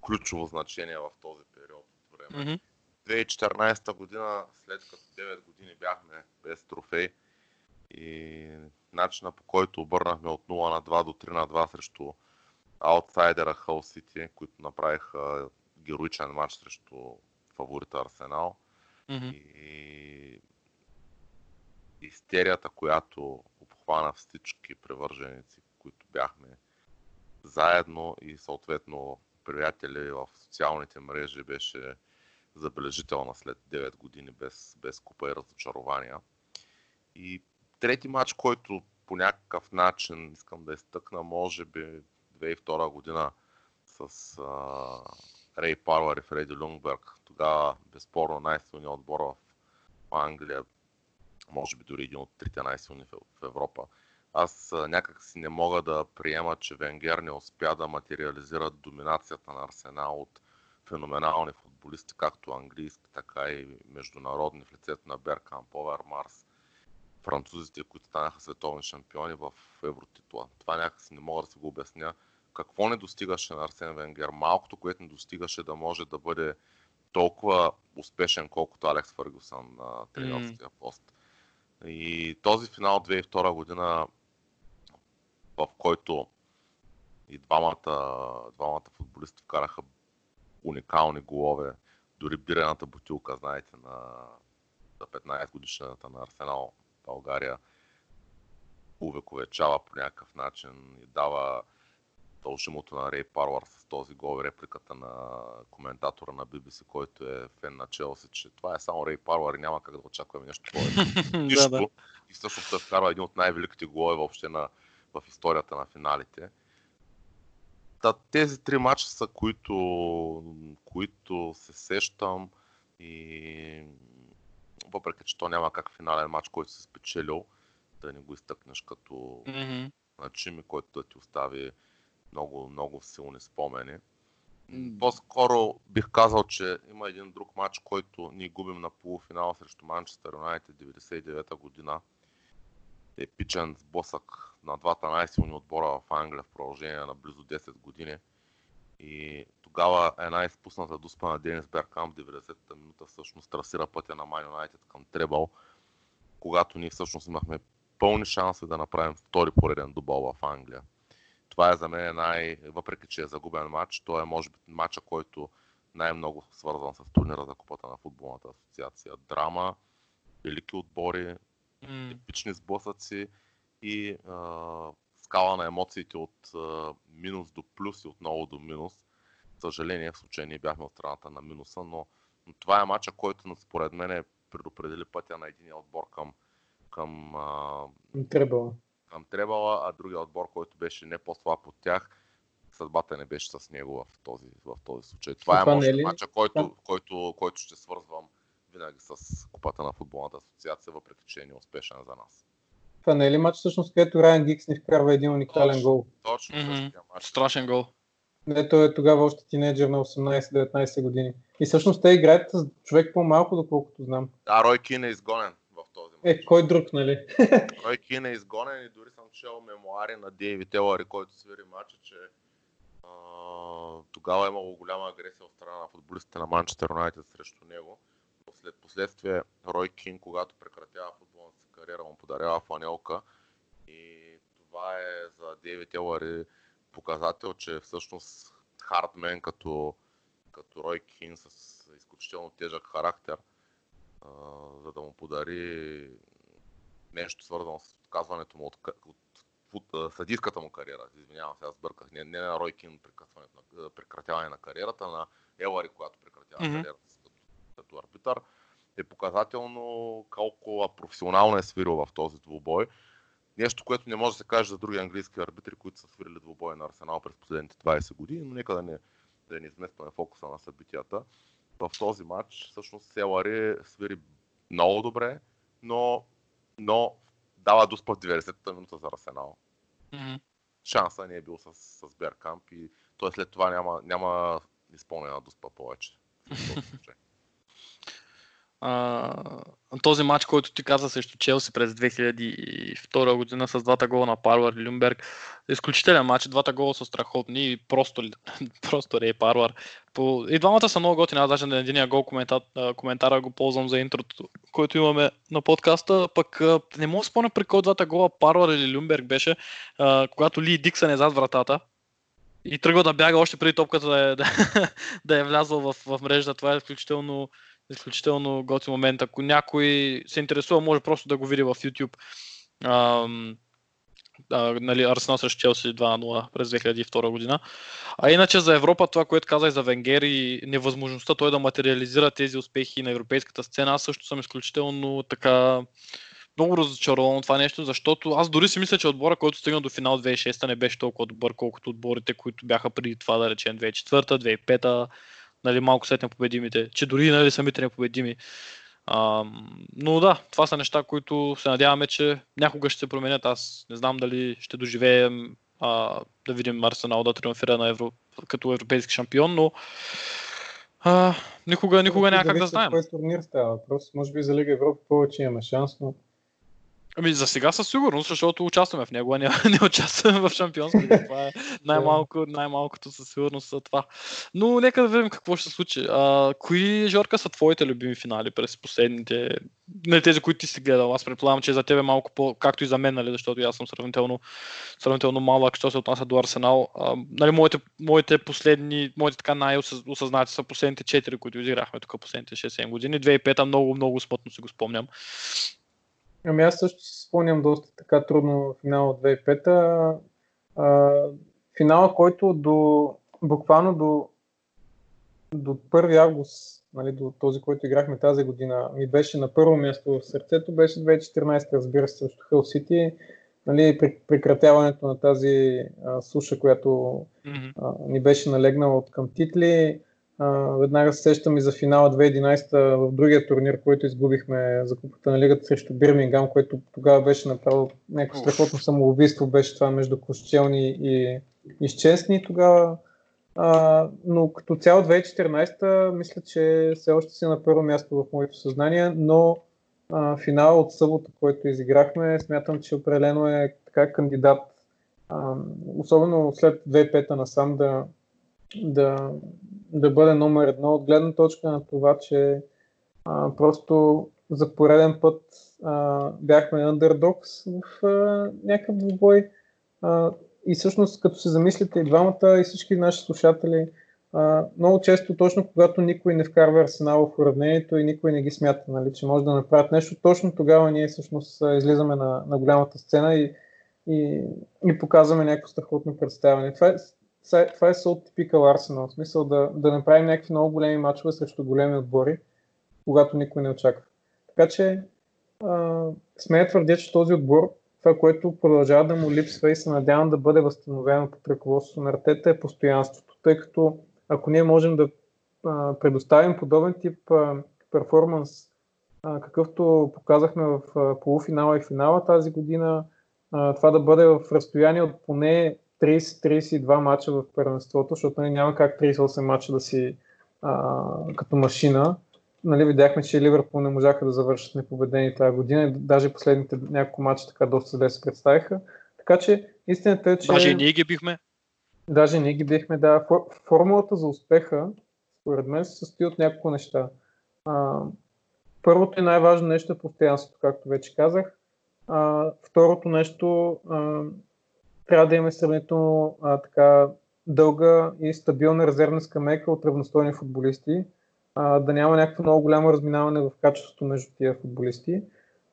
ключово значение в този период от време. мгм. 2014 година, след като 9 години бяхме без трофей и начина по който обърнахме от 0 на 2 до 3 на 2 срещу аутсайдера Хъл Сити, които направиха героичен матч срещу фаворита Арсенал Мгм. и истерията, която обхвана всички привърженици, които бяхме заедно и съответно приятели в социалните мрежи беше забележителна след 9 години без, без купа и разочарования. И трети матч, който по някакъв начин искам да изтъкна, може би 2002 година с а, Рей Парлър и Фреди Люнгберг. Тогава безспорно най-силният отбор в Англия, може би дори един от трите най-силни в, Европа. Аз някак си не мога да приема, че Венгер не успя да материализира доминацията на Арсенал от феноменални футболисти, както английски, така и международни в лицето на Беркамп, Овер Марс, французите, които станаха световни шампиони в евротитла. Това някакси не мога да си го обясня. Какво не достигаше на Арсен Венгер? Малкото, което не достигаше да може да бъде толкова успешен, колкото Алекс Фъргюсън на тренерския пост. И този финал 2002 година, в който и двамата, двамата футболисти вкараха уникални голове, дори бирената бутилка, знаете, на за 15 годишната на Арсенал България увековечава по някакъв начин и дава дължимото на Рей Парлър с този гол и репликата на коментатора на BBC, който е фен на Челси, че това е само Рей Парлър и няма как да очакваме нещо повече. да, Нищо. да. И всъщност той вкарва един от най-великите голове въобще на, в историята на финалите. Та, тези три матча са, които, които се сещам и въпреки, че то няма как финален матч, който си спечелил, да не го изтъкнеш като Мгм. значим и който да ти остави много, много силни спомени. По-скоро бих казал, че има един друг матч, който ние губим на полуфинал срещу Манчестър Юнайтед 99-та година. Епичен сблъсък на двата най-силни отбора в Англия в продължение на близо 10 години. И тогава една изпусната дуспа на Денис Беркамп 90-та минута всъщност трасира пътя на Ман Юнайтед към Требъл, когато ние всъщност имахме пълни шанси да направим втори пореден дубъл в Англия. Това е за мен най... Въпреки, че е загубен матч, то е може би матча, който най-много свързван с турнира за купата на футболната асоциация. Драма, велики отбори, М. епични сблъсъци и а, скала на емоциите от а, минус до плюс и отново до минус. Съжаление, в случая ние бяхме от страната на минуса, но, но това е матча, който според мен е предопредели пътя на един отбор към, към, а. Към Требала, а другия отбор, който беше не по-слаб от тях, съдбата не беше с него в този, в този случай. Това е това може е ли- матча, който, който, който ще свързвам винаги с купата на футболната асоциация, въпреки че е неуспешен за нас. Това не е ли матч всъщност, където Райан Гикс ни вкарва един уникален Точно. гол? Точно същия матч. Страшен гол. Не, той е тогава още тинейджър на 18-19 години. И всъщност те играят с човек по-малко, доколкото знам. Да, Рой Кин е изгонен. Е, кой друг, нали? Рой Кин е изгонен и дори съм чел мемуари на Дейвид Елари, който свири матча, че а, тогава е имало голяма агресия от страна на футболистите на Манчестър Юнайтед срещу него. Но след последствие Рой Кин, когато прекратява футболната си кариера, му подарява фанелка и това е за Дейвид Елари показател, че всъщност хардмен като, като Рой Кин с изключително тежък характер, а, за да му подари нещо свързано с отказването му от, от, от, съдийската му кариера. Извинявам се, аз бърках. Не, не на Рой Кин прекратяване на, кариерата, на Елари, която прекратява Мгм. кариерата си като като арбитър, е показателно колко професионално е свирил в този двубой. Нещо, което не може да се каже за други английски арбитри, които са свирили двубой на Арсенал през последните 20 години, но нека да не, да не изместваме фокуса на събитията. В този матч всъщност Селари свири много добре, но, но дава дуспа в 90-та минута за Арсенал. Mm-hmm. Шанса не е бил с, с Беркамп и той след това няма, няма изпълнена дуспа повече. а, този матч, който ти каза срещу Челси през 2002 година с двата гола на Парвар и Люмберг, изключителен матч, двата гола са страхотни и просто, просто Рей Парвар. По... И двамата са много готини, аз даже на единия гол коментар, коментара го ползвам за интрото, който имаме на подкаста, пък не мога да спомня при кой двата гола Парвар или Люмберг беше, когато Ли Диксън е зад вратата и тръгва да бяга още преди топката да е, да, да е влязъл в, в мрежата. Това е изключително изключително готин момент. Ако някой се интересува, може просто да го види в YouTube. Ам, а, нали, Арсенал срещу Челси 2-0 през 2002 година. А иначе за Европа, това, което казах за Венгер и невъзможността той да материализира тези успехи на европейската сцена, аз също съм изключително така много разочарован от това нещо, защото аз дори си мисля, че отбора, който стигна до финал 2006 не беше толкова добър, колкото отборите, които бяха преди това, да речем 2004, 2005, нали, малко след непобедимите, че дори нали, самите непобедими. А, но да, това са неща, които се надяваме, че някога ще се променят. Аз не знам дали ще доживеем а, да видим Арсенал да триумфира на Евро, като европейски шампион, но а, никога, никога няма как да знаем. Кой турнир става въпрос? Може би за Лига Европа повече имаме шанс, но Ами за сега със сигурност, защото участваме в него, а не, не участваме в шампионство. Това е най-малко, най-малкото със сигурност за това. Но нека да видим какво ще се случи. А, кои, Жорка, са твоите любими финали през последните, не нали, тези, които ти си гледал? Аз предполагам, че за тебе малко по, както и за мен, нали, защото аз съм сравнително, сравнително малък, що се отнася до Арсенал. А, нали, моите, моите последни, моите така най-осъзнати са последните 4, които изиграхме тук последните 6-7 години. 2005 много, много смътно си го спомням. Ами аз също си спомням доста така трудно финал от 2005-та. финала, който до, буквално до, до 1 август, нали, до този, който играхме тази година, ми беше на първо място в сърцето, беше 2014, разбира се, срещу Хъл Сити. Нали, прекратяването на тази а, суша, която а, ни беше налегнала от към титли. Uh, веднага се сещам и за финала 2011 в другия турнир, който изгубихме за купата на лигата срещу Бирмингам, което тогава беше направо някакво страхотно самоубийство, беше това между Кощелни и изчестни тогава. Uh, но като цяло 2014 мисля, че все още си на първо място в моето съзнание, но uh, финал от събота, който изиграхме, смятам, че определено е така кандидат, uh, особено след 2005 насам да, да, да бъде номер едно от гледна точка на това, че а, просто за пореден път а, бяхме underdogs в а, някакъв двубой. А, и всъщност, като се замислите и двамата и всички наши слушатели, а, много често, точно когато никой не вкарва арсенал в уравнението и никой не ги смята, нали, че може да направят нещо, точно тогава ние всъщност излизаме на, на голямата сцена и, и, и показваме някакво страхотно представяне. Това е, това е so typical Arsenal, в смисъл да, да направим някакви много големи мачове срещу големи отбори, когато никой не очаква. Така че а, смея твърдя, че този отбор, това, което продължава да му липсва и се надявам да бъде възстановено под ръководството на Артета е постоянството, тъй като ако ние можем да а, предоставим подобен тип перформанс, какъвто показахме в а, полуфинала и финала тази година, а, това да бъде в разстояние от поне 30-32 мача в първенството, защото нали, няма как 38 мача да си а, като машина. Нали, видяхме, че Ливърпул не можаха да завършат непобедени тази година и даже последните няколко мача така доста зле се представиха. Така че истината е, че... Даже и ние ги бихме. Даже ние ги бихме, да. Формулата за успеха, според мен, се състои от няколко неща. А, първото и най-важно нещо е постоянството, както вече казах. А, второто нещо а, трябва да имаме сравнително а, така дълга и стабилна резервна скамейка от равностойни футболисти, а, да няма някакво много голямо разминаване в качеството между тия футболисти.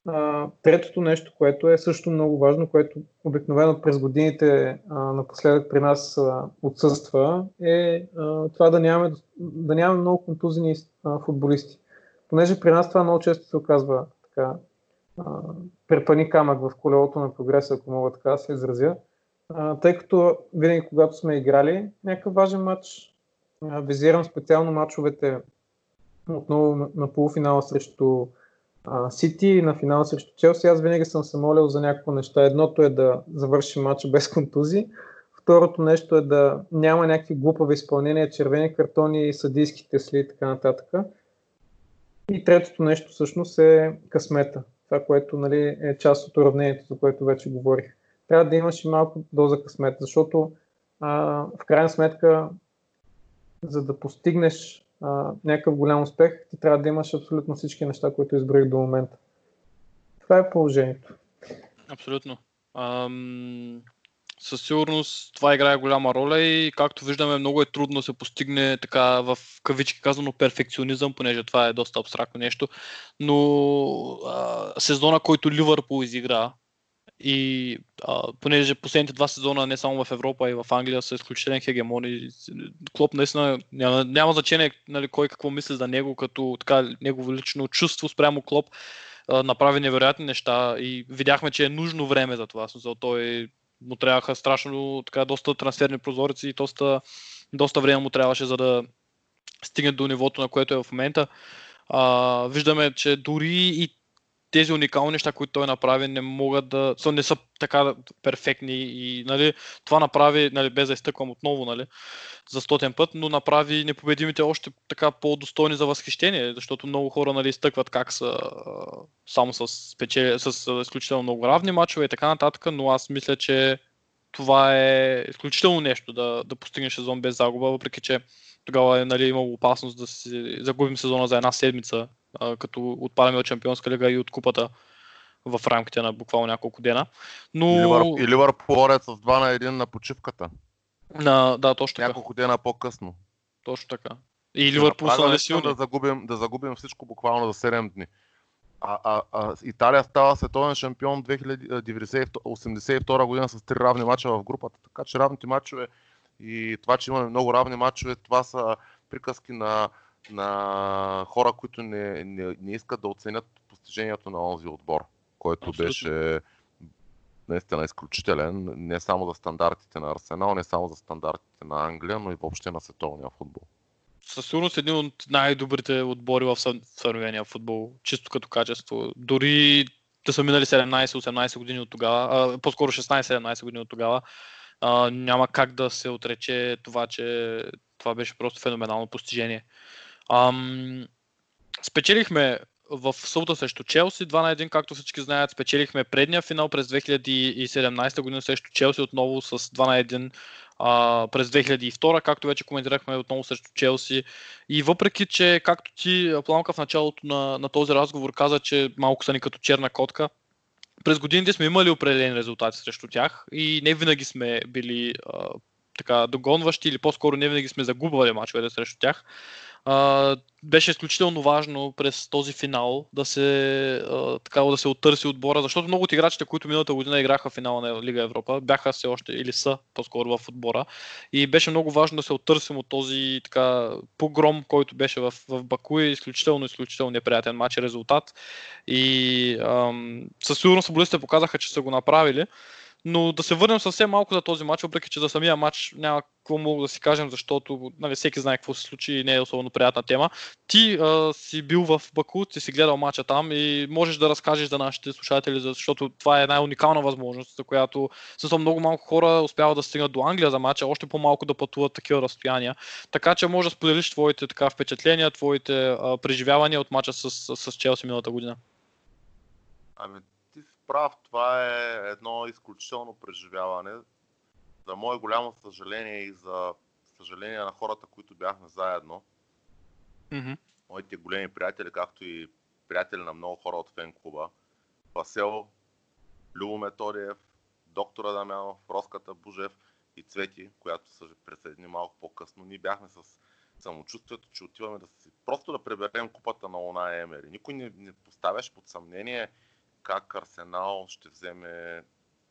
А, третото нещо, което е също много важно, което обикновено през годините а, напоследък при нас а, отсъства, е а, това да нямаме, да нямаме много контузини а, футболисти. понеже при нас това много често се оказва така, препани камък в колелото на прогреса, ако мога така да се изразя, тъй като винаги когато сме играли някакъв важен матч, визирам специално матчовете отново на, на полуфинала срещу Сити и на финала срещу Челси, аз винаги съм се молил за някакво неща. Едното е да завърши матча без контузии, второто нещо е да няма някакви глупави изпълнения, червени картони, съдийски тесли и така нататък. И третото нещо всъщност е късмета. Това, което нали, е част от уравнението, за което вече говорих. Трябва да имаш и малко доза късмет, защото а, в крайна сметка, за да постигнеш а, някакъв голям успех, ти трябва да имаш абсолютно всички неща, които изброих до момента. Това е положението. Абсолютно. Ам, със сигурност това играе голяма роля и както виждаме много е трудно да се постигне така в кавички казано перфекционизъм, понеже това е доста абстрактно нещо, но а, сезона, който Ливърпул изигра и а, понеже последните два сезона не само в Европа, а и в Англия са изключителен хегемони. Клоп наистина няма, няма значение нали, кой какво мисли за него, като така негово лично чувство спрямо Клоп а, направи невероятни неща и видяхме, че е нужно време за това. Смисъл, той му трябваха страшно така доста трансферни прозорици и доста, доста време му трябваше за да стигне до нивото, на което е в момента. А, виждаме, че дори и тези уникални неща, които той направи, не могат да. Са, не са така перфектни и нали, това направи, нали, без да изтъквам отново, нали, за стотен път, но направи непобедимите още така по-достойни за възхищение, защото много хора нали, изтъкват как са само с, печели, с изключително много равни мачове и така нататък, но аз мисля, че това е изключително нещо да, да постигнеш сезон без загуба, въпреки че тогава е нали, имало опасност да си загубим сезона за една седмица а, като отпадаме от Чемпионска лига и от купата в рамките на буквално няколко дена. Но... И Ливърпул борят с 2 на 1 на почивката. На, да, точно така. Няколко дена по-късно. Точно така. И Ливърпул са нали силни. Да загубим, да загубим всичко буквално за 7 дни. А, а, а Италия става световен шампион 1982 година с три равни мача в групата. Така че равните мачове и това, че имаме много равни мачове, това са приказки на на хора, които не, не, не искат да оценят постижението на онзи отбор, който Абсолютно. беше наистина изключителен, не само за стандартите на Арсенал, не само за стандартите на Англия, но и въобще на световния футбол. Със сигурност един от най-добрите отбори в съвременния футбол, чисто като качество. Дори да са минали 17-18 години от тогава, а, по-скоро 16-17 години от тогава, а, няма как да се отрече това, че това беше просто феноменално постижение. Ам, спечелихме в събота срещу Челси 2 на 1, както всички знаят. Спечелихме предния финал през 2017 година срещу Челси отново с 2 на 1 а, през 2002, както вече коментирахме отново срещу Челси. И въпреки, че както ти, Пламка, в началото на, на този разговор каза, че малко са ни като черна котка, през годините сме имали определени резултати срещу тях и не винаги сме били а, така догонващи или по-скоро не винаги сме загубвали мачовете срещу тях а, беше изключително важно през този финал да се, а, така, да се оттърси отбора, защото много от играчите, които миналата година играха в финала на Лига Европа, бяха все още или са по-скоро в отбора. И беше много важно да се оттърсим от този така, погром, който беше в, в Баку и изключително, изключително неприятен матч резултат. И ам, със сигурност футболистите показаха, че са го направили. Но да се върнем съвсем малко за този матч, въпреки че за самия матч няма какво мога да си кажем, защото нали, всеки знае какво се случи и не е особено приятна тема. Ти а, си бил в Баку, ти си гледал матча там и можеш да разкажеш за нашите слушатели, защото това е една уникална възможност, за която също много малко хора успяват да стигнат до Англия за матча, още по-малко да пътуват такива разстояния. Така че може да споделиш твоите така, впечатления, твоите а, преживявания от матча с, с, с Челси миналата година. Ами, прав, това е едно изключително преживяване. За мое голямо съжаление и за съжаление на хората, които бяхме заедно. Mm-hmm. Моите големи приятели, както и приятели на много хора от фен клуба. Васел, Любо Методиев, доктора Дамянов, Роската Бужев и Цвети, която се присъедини малко по-късно. Ние бяхме с самочувствието, че отиваме да си просто да преберем купата на Луна Емери. Никой не, не поставяше под съмнение как Арсенал ще вземе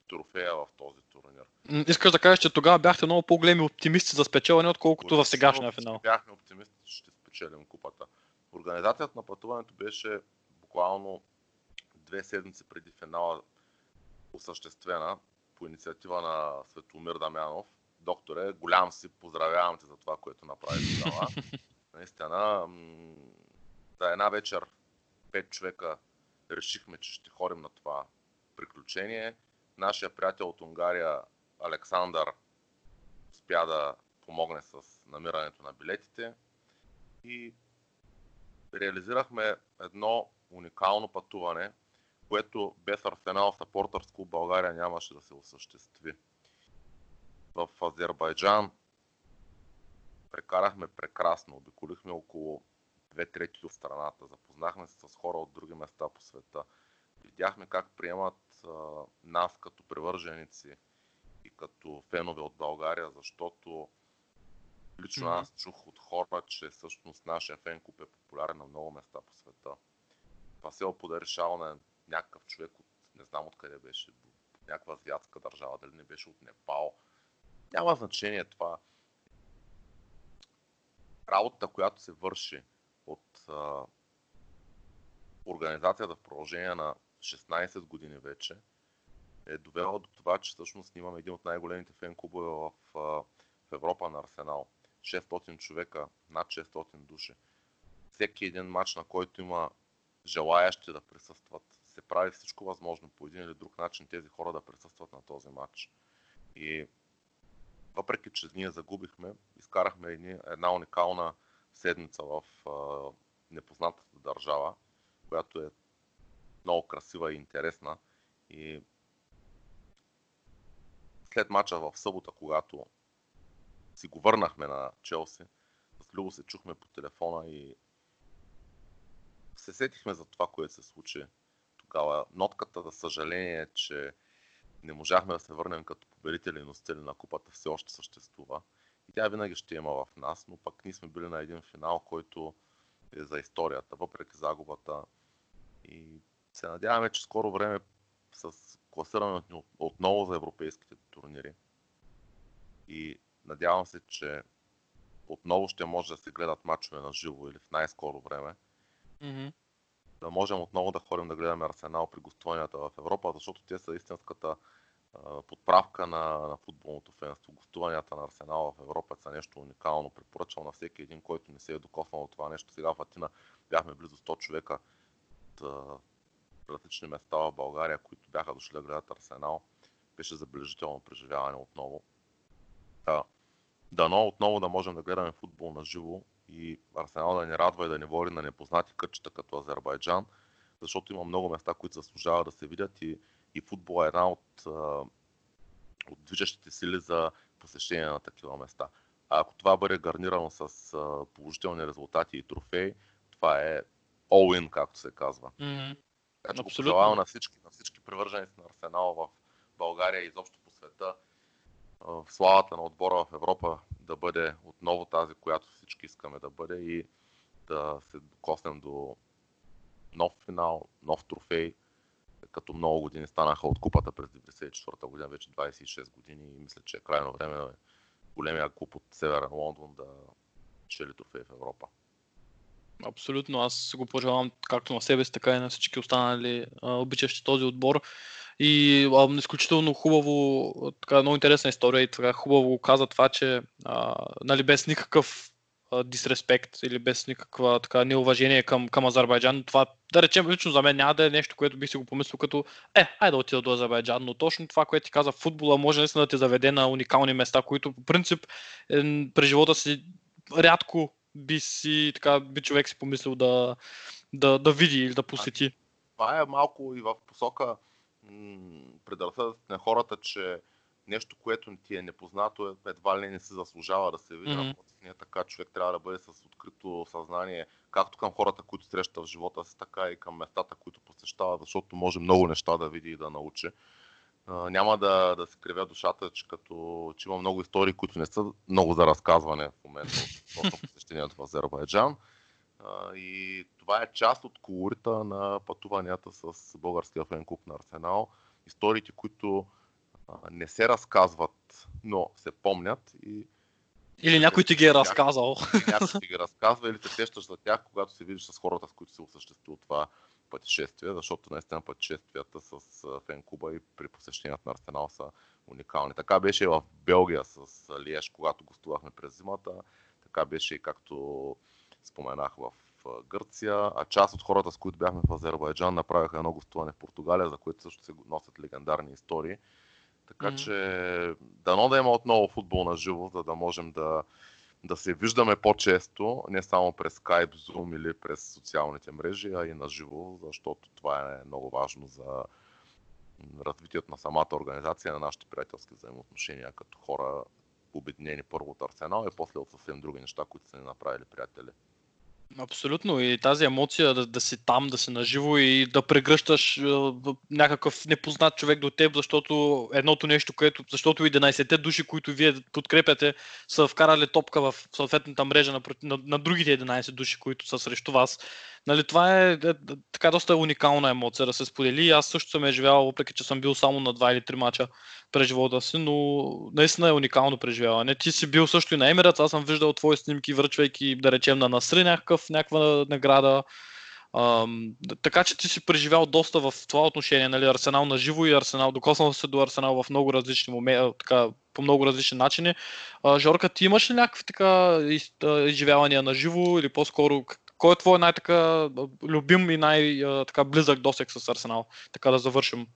трофея в този турнир. Искаш да кажеш, че тогава бяхте много по-големи оптимисти за спечелване, отколкото в сегашния финал. Бяхме оптимисти, че ще спечелим купата. Организацията на пътуването беше буквално две седмици преди финала осъществена по инициатива на Светомир Дамянов. Докторе, голям си, поздравявам те за това, което направи тогава. Наистина, за една вечер пет човека решихме, че ще ходим на това приключение. Нашия приятел от Унгария Александър успя да помогне с намирането на билетите и реализирахме едно уникално пътуване, което без Арсенал Сапортърс клуб България нямаше да се осъществи. В Азербайджан прекарахме прекрасно, обиколихме около две трети от страната, запознахме се с хора от други места по света, видяхме как приемат а, нас като привърженици и като фенове от България, защото лично mm-hmm. аз чух от хора, че всъщност нашия фен клуб е популярен на много места по света. Това се подари шал на някакъв човек от, не знам откъде беше, някаква азиатска държава, дали не беше от Непал. Няма значение това. Работата, която се върши от а, организацията в продължение на 16 години вече, е довела до това, че всъщност имаме един от най-големите фен клубове в, в Европа на Арсенал. 600 човека, над 600 души. Всеки един матч, на който има желаящи да присъстват, се прави всичко възможно по един или друг начин тези хора да присъстват на този матч. И въпреки, че ние загубихме, изкарахме една уникална седмица в а, непознатата държава, която е много красива и интересна. И след мача в събота, когато си го върнахме на Челси, с Любо се чухме по телефона и се сетихме за това, което се случи тогава. Нотката за съжаление е, че не можахме да се върнем като победители и носители на купата, все още съществува. И тя винаги ще има в нас, но пък ние сме били на един финал, който е за историята, въпреки загубата. И се надяваме, че скоро време с класирането отново за европейските турнири. И надявам се, че отново ще може да се гледат матчове на живо или в най-скоро време. Mm-hmm. Да можем отново да ходим да гледаме Арсенал при гостуванията в Европа, защото те са истинската подправка на, на футболното фенство. Гостуванията на Арсенал в Европа са нещо уникално. Препоръчвам на всеки един, който не се е докоснал от това нещо. Сега в Атина бяхме близо 100 човека от различни места в България, които бяха дошли да гледат Арсенал. Беше забележително преживяване отново. Да, дано отново да можем да гледаме футбол на живо и Арсенал да ни радва и да ни води на непознати кътчета като Азербайджан, защото има много места, които заслужават да се видят и и футбол е една от, от движещите сили за посещение на такива места. А ако това бъде гарнирано с положителни резултати и трофеи, това е all-in, както се казва. Mm-hmm. Така че го пожелавам на всички, на всички привърженици на Арсенал в България и изобщо по света, в славата на отбора в Европа да бъде отново тази, която всички искаме да бъде и да се докоснем до нов финал, нов трофей, като много години станаха от купата през 1994 година, вече 26 години и мисля, че е крайно време е големия куп от Северен Лондон да чели трофей в Европа. Абсолютно, аз го пожелавам както на себе си, така и на всички останали а, обичащи този отбор. И а, изключително хубаво, така много интересна история и така хубаво каза това, че а, нали, без никакъв дисреспект или без никаква така неуважение към, към Азербайджан. Това, да речем, лично за мен няма да е нещо, което би си го помислил като е, айде да отида до Азербайджан, но точно това, което ти каза, футбола може наистина да те заведе на уникални места, които по принцип е, през живота си рядко би си, така, би човек си помислил да, да, да види или да посети. Това е малко и в посока м- предразсъдъците на хората, че нещо, което ти е непознато, едва ли не се заслужава да се види. Mm-hmm. Не така, човек трябва да бъде с открито съзнание, както към хората, които среща в живота си, така и към местата, които посещава, защото може много неща да види и да научи. Uh, няма да, да се кривя душата, че като че има много истории, които не са много за разказване в момента относно посещението в Азербайджан. Uh, и това е част от колорита на пътуванията с българския фен клуб на Арсенал. Историите, които не се разказват, но се помнят и Или някой ти ги е разказал. Някой ти ги разказва или те сещаш за тях, когато се видиш с хората, с които се осъществува това пътешествие, защото наистина пътешествията с фен-куба и при посещението на Арсенал са уникални. Така беше и в Белгия с Лиеш, когато гостувахме през зимата. Така беше и както споменах в Гърция, а част от хората, с които бяхме в Азербайджан, направиха едно гостуване в Португалия, за което също се носят легендарни истории. Така mm-hmm. че дано да има отново футбол на живо, за да можем да, да се виждаме по-често, не само през Skype, Zoom или през социалните мрежи, а и на живо, защото това е много важно за развитието на самата организация, на нашите приятелски взаимоотношения като хора, обединени първо от Арсенал и после от съвсем други неща, които са ни направили приятели. Абсолютно. И тази емоция да, да си там, да си наживо и да прегръщаш е, някакъв непознат човек до теб, защото едното нещо, което, защото 11-те души, които вие подкрепяте, са вкарали топка в съответната мрежа на, на, на другите 11 души, които са срещу вас. Нали, това е, е, е така доста уникална емоция да се сподели. Аз също съм е живял, въпреки че съм бил само на 2 или 3 мача през живота си, но наистина е уникално преживяване. Ти си бил също и на Емират, аз съм виждал твои снимки, връчвайки, да речем, на Насри някакъв, някаква награда. Ам, така че ти си преживял доста в това отношение, нали, Арсенал на живо и Арсенал, докоснал се до Арсенал в много различни моменти, така, по много различни начини. А, Жорка, ти имаш ли някакви така изживявания на живо или по-скоро кой е твой най-така любим и най-така близък досек с Арсенал? Така да завършим.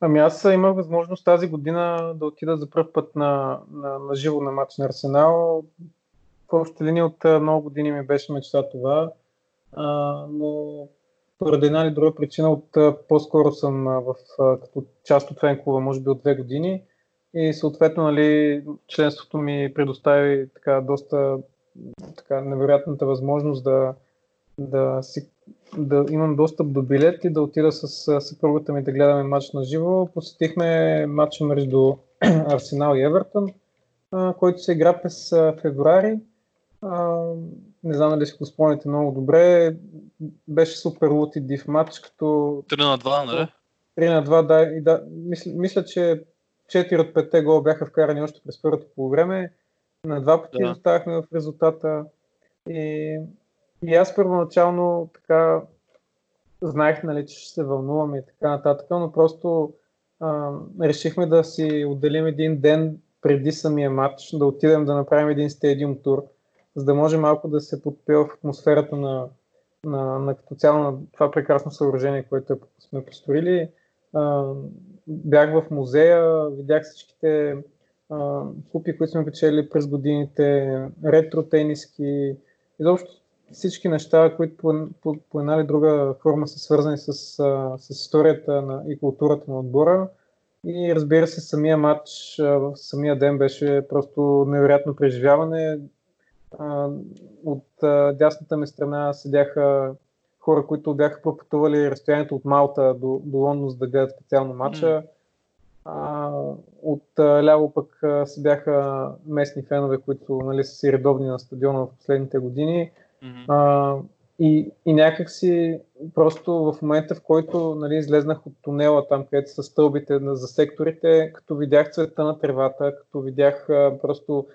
Ами аз имах възможност тази година да отида за първ път на, на, на живо на матч на Арсенал. В общи линии от много години ми беше мечта това, а, но поради една или друга причина от по-скоро съм в, като част от фен клуба, може би от две години и съответно нали, членството ми предостави така доста така, невероятната възможност да, да, си, да имам достъп до билет и да отида с съпругата ми да гледаме матч на живо. Посетихме матча между Арсенал и Евертън, който се игра през февруари. Не знам дали си го спомняте много добре. Беше супер лут и див матч, като... 3 на 2, нали? 3 на 2, да. И да мисля, мисля, че 4 от 5 гола бяха вкарани още през първото по време. На два пъти да. оставахме в резултата. И, и аз първоначално така знаех, нали, че ще се вълнуваме и така нататък, но просто а, решихме да си отделим един ден преди самия матч, да отидем да направим един стадиум тур, за да може малко да се подпива в атмосферата на, на, на като цяло на това прекрасно съоръжение, което сме построили. А, бях в музея, видях всичките купи, които сме печели през годините, ретро тениски, изобщо всички неща, които по, по, по една или друга форма са свързани с, с историята на, и културата на отбора. И разбира се, самия матч в самия ден беше просто невероятно преживяване. От дясната ми страна седяха хора, които бяха пропътували разстоянието от Малта до, до Лондон, за да гледат специално матча. А, от ляво пък си бяха местни фенове, които нали, са си редовни на стадиона в последните години. Mm-hmm. А, и, и някак си просто в момента, в който нали, излезнах от тунела там, където са стълбите за секторите, като видях цвета на тревата, като видях а, просто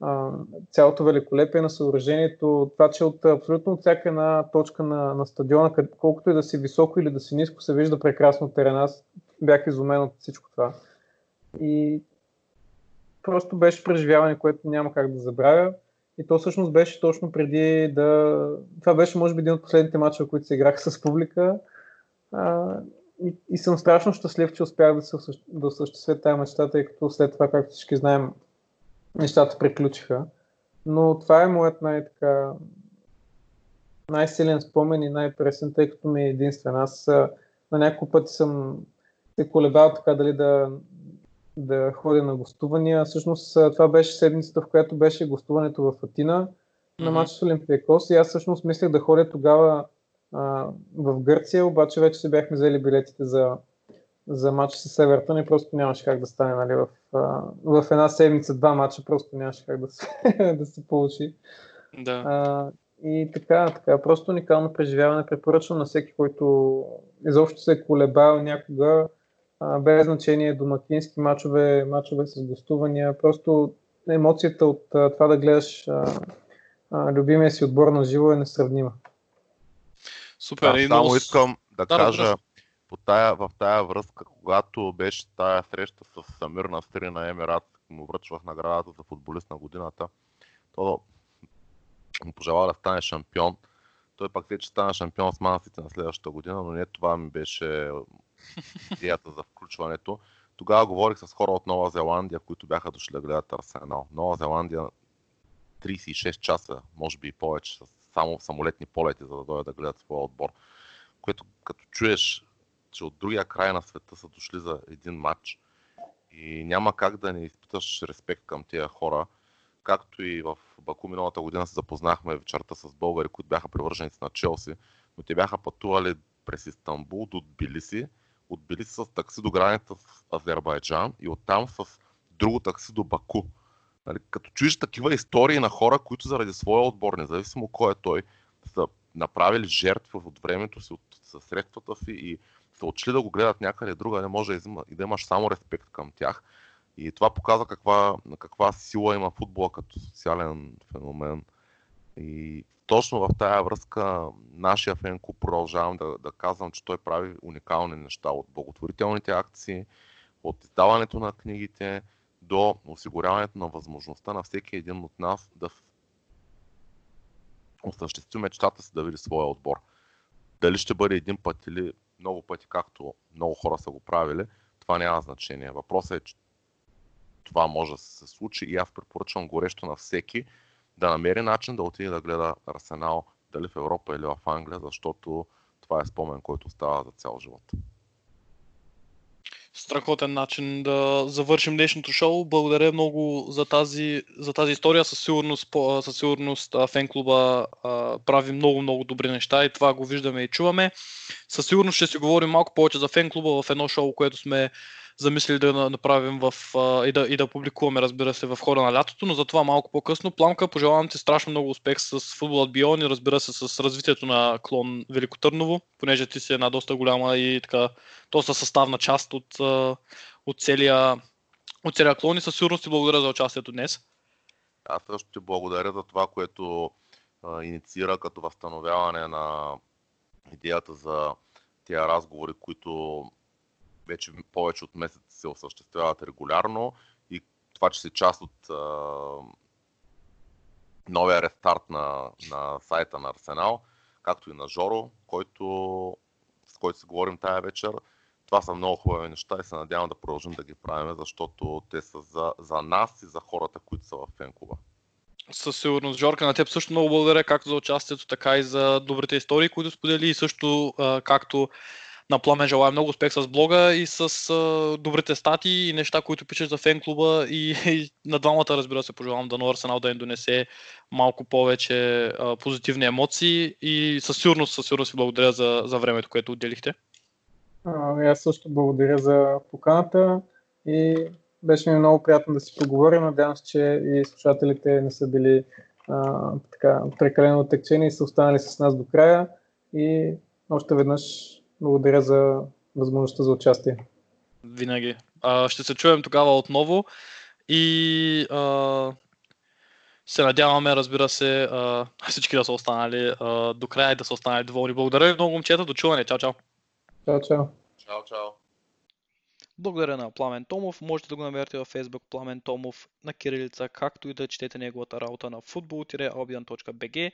а, цялото великолепие на съоръжението, това, че от абсолютно от всяка една точка на, на стадиона, колкото и да си високо или да си ниско, се вижда прекрасно терена. Аз бях изумен от всичко това. И просто беше преживяване, което няма как да забравя. И то всъщност беше точно преди да... Това беше може би един от последните матча, които се играха с публика. А, и, и съм страшно щастлив, че успях да, се, да осъществя тази мечта, тъй като след това, както всички знаем, нещата приключиха. Но това е моят най-така най-силен спомен и най-пресен, тъй като ми е единствен. Аз на няколко пъти съм се колебал така дали да, да ходя на гостувания. Всъщност това беше седмицата, в която беше гостуването в Атина mm-hmm. на матч с Олимпиакос и аз всъщност мислех да ходя тогава а, в Гърция, обаче вече се бяхме взели билетите за, за матч с Евертън и просто нямаше как да стане нали, в, а, в една седмица два матча, просто нямаше как да се, да се получи. Да. А, и така, така, просто уникално преживяване. Препоръчвам на всеки, който изобщо се е колебал някога без значение домакински мачове, мачове с гостувания. Просто емоцията от а, това да гледаш а, а, любимия си отбор на живо е несравнима. Супер. Да, и много... искам да, Да, кажа разбира по тая, в тая връзка, когато беше тая среща с Самир Настри на Емират, му връчвах наградата за футболист на годината, то му пожела да стане шампион. Той пак вече стана шампион с Мансите на следващата година, но не това ми беше идеята за включването. Тогава говорих с хора от Нова Зеландия, които бяха дошли да гледат Арсенал. Нова Зеландия 36 часа, може би и повече, само самолетни полети, за да дойдат да гледат своя отбор. Което като чуеш, че от другия край на света са дошли за един матч и няма как да не изпиташ респект към тези хора, както и в Баку миналата година се запознахме вечерта с българи, които бяха привърженици на Челси, но те бяха пътували през Истанбул до Тбилиси, от Тбилиси с такси до граница с Азербайджан и оттам с друго такси до Баку. Нали, като чуеш такива истории на хора, които заради своя отбор, независимо кой е той, са направили жертви от времето си, от средствата си и са отшли да го гледат някъде друга, не може и да имаш само респект към тях. И това показва каква, каква сила има футбола като социален феномен. И точно в тая връзка нашия фен клуб продължавам да, да казвам, че той прави уникални неща от благотворителните акции, от издаването на книгите до осигуряването на възможността на всеки един от нас да осъществи мечтата си да види своя отбор. Дали ще бъде един път или много пъти, както много хора са го правили, това няма значение. Въпросът е, че това може да се случи и аз препоръчвам горещо на всеки да намери начин да отиде да гледа Арсенал дали в Европа или в Англия, защото това е спомен, който става за цял живот. Страхотен начин да завършим днешното шоу. Благодаря много за тази, за тази история. Със сигурност, със сигурност фен клуба прави много, много добри неща и това го виждаме и чуваме. Със сигурност ще си говорим малко повече за фен клуба в едно шоу, което сме замислили да направим в, а, и, да, и да публикуваме, разбира се, в хода на лятото, но за това малко по-късно. Пламка, пожелавам ти страшно много успех с футболът Бион и разбира се с развитието на клон Велико Търново, понеже ти си една доста голяма и така доста съставна част от, от, целия, от целия клон и със сигурност ти благодаря за участието днес. Аз също ти благодаря за това, което а, инициира като възстановяване на идеята за тия разговори, които вече повече от месец се осъществяват регулярно и това, че си част от новия рестарт на, на сайта на Арсенал, както и на Жоро, който, с който си говорим тая вечер. Това са много хубави неща и се надявам да продължим да ги правим, защото те са за, за нас и за хората, които са в фенкуба. Със сигурност, Жорка, на теб също много благодаря както за участието, така и за добрите истории, които сподели и също както на Пламен желая много успех с блога и с а, добрите стати и неща, които пишеш за фен клуба и, и на двамата разбира се пожелавам да на Арсенал да им донесе малко повече а, позитивни емоции и със сигурност, със сигурност ви благодаря за, за времето, което отделихте. А, аз също благодаря за поканата и беше ми много приятно да си поговорим. Надявам се, че и слушателите не са били а, така, прекалено отекчени и са останали с нас до края. И още веднъж благодаря за възможността за участие. Винаги. А, ще се чуем тогава отново и а, се надяваме, разбира се, а, всички да са останали а, до края и да са останали доволни. Благодаря ви много, момчета. До чуване. Чао, чао. Чао, чао. Чао, чао. Благодаря на Пламен Томов. Можете да го намерите във Facebook Пламен Томов на кирилица, както и да четете неговата работа на football-albion.bg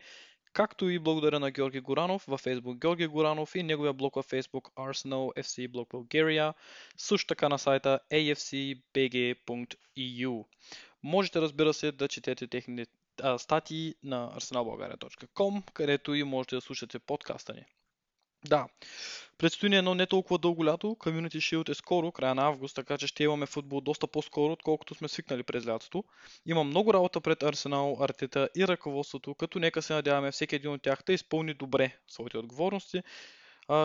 както и благодаря на Георги Горанов във Facebook Георги Горанов и неговия блог във Facebook Arsenal FC Block Bulgaria, също така на сайта afcbg.eu. Можете разбира се да четете техните статии на arsenalbulgaria.com, където и можете да слушате подкаста ни. Да, предстои ни едно не толкова дълго лято. Community Shield е скоро, края на август, така че ще имаме футбол доста по-скоро, отколкото сме свикнали през лятото. Има много работа пред Арсенал, Артета и ръководството, като нека се надяваме всеки един от тях да изпълни добре своите отговорности.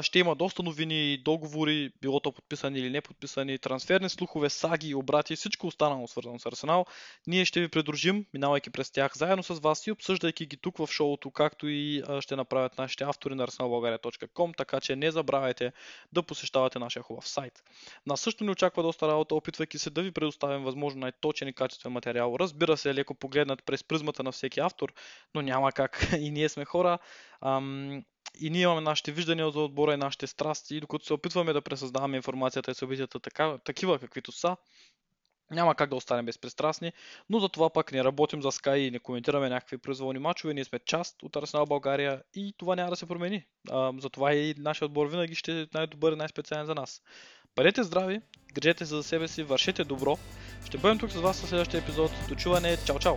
Ще има доста новини, договори, било то подписани или не подписани, трансферни слухове, саги, обрати, всичко останало свързано с Арсенал. Ние ще ви придружим, минавайки през тях заедно с вас и обсъждайки ги тук в шоуто, както и ще направят нашите автори на arsenalbulgaria.com, така че не забравяйте да посещавате нашия хубав сайт. Нас също ни очаква доста работа, опитвайки се да ви предоставим възможно най-точен и качествен материал. Разбира се, леко погледнат през призмата на всеки автор, но няма как и ние сме хора. И ние имаме нашите виждания за отбора и нашите страсти, и докато се опитваме да пресъздаваме информацията и събитията така, такива каквито са, няма как да останем безпристрастни, но за това пък не работим за Sky и не коментираме някакви произволни мачове. Ние сме част от Арсенал България и това няма да се промени. А, затова и нашия отбор винаги ще е най-добър и най-специален за нас. Бъдете здрави, грижете се за себе си, вършете добро. Ще бъдем тук с вас в следващия епизод. До чуване, чао чао!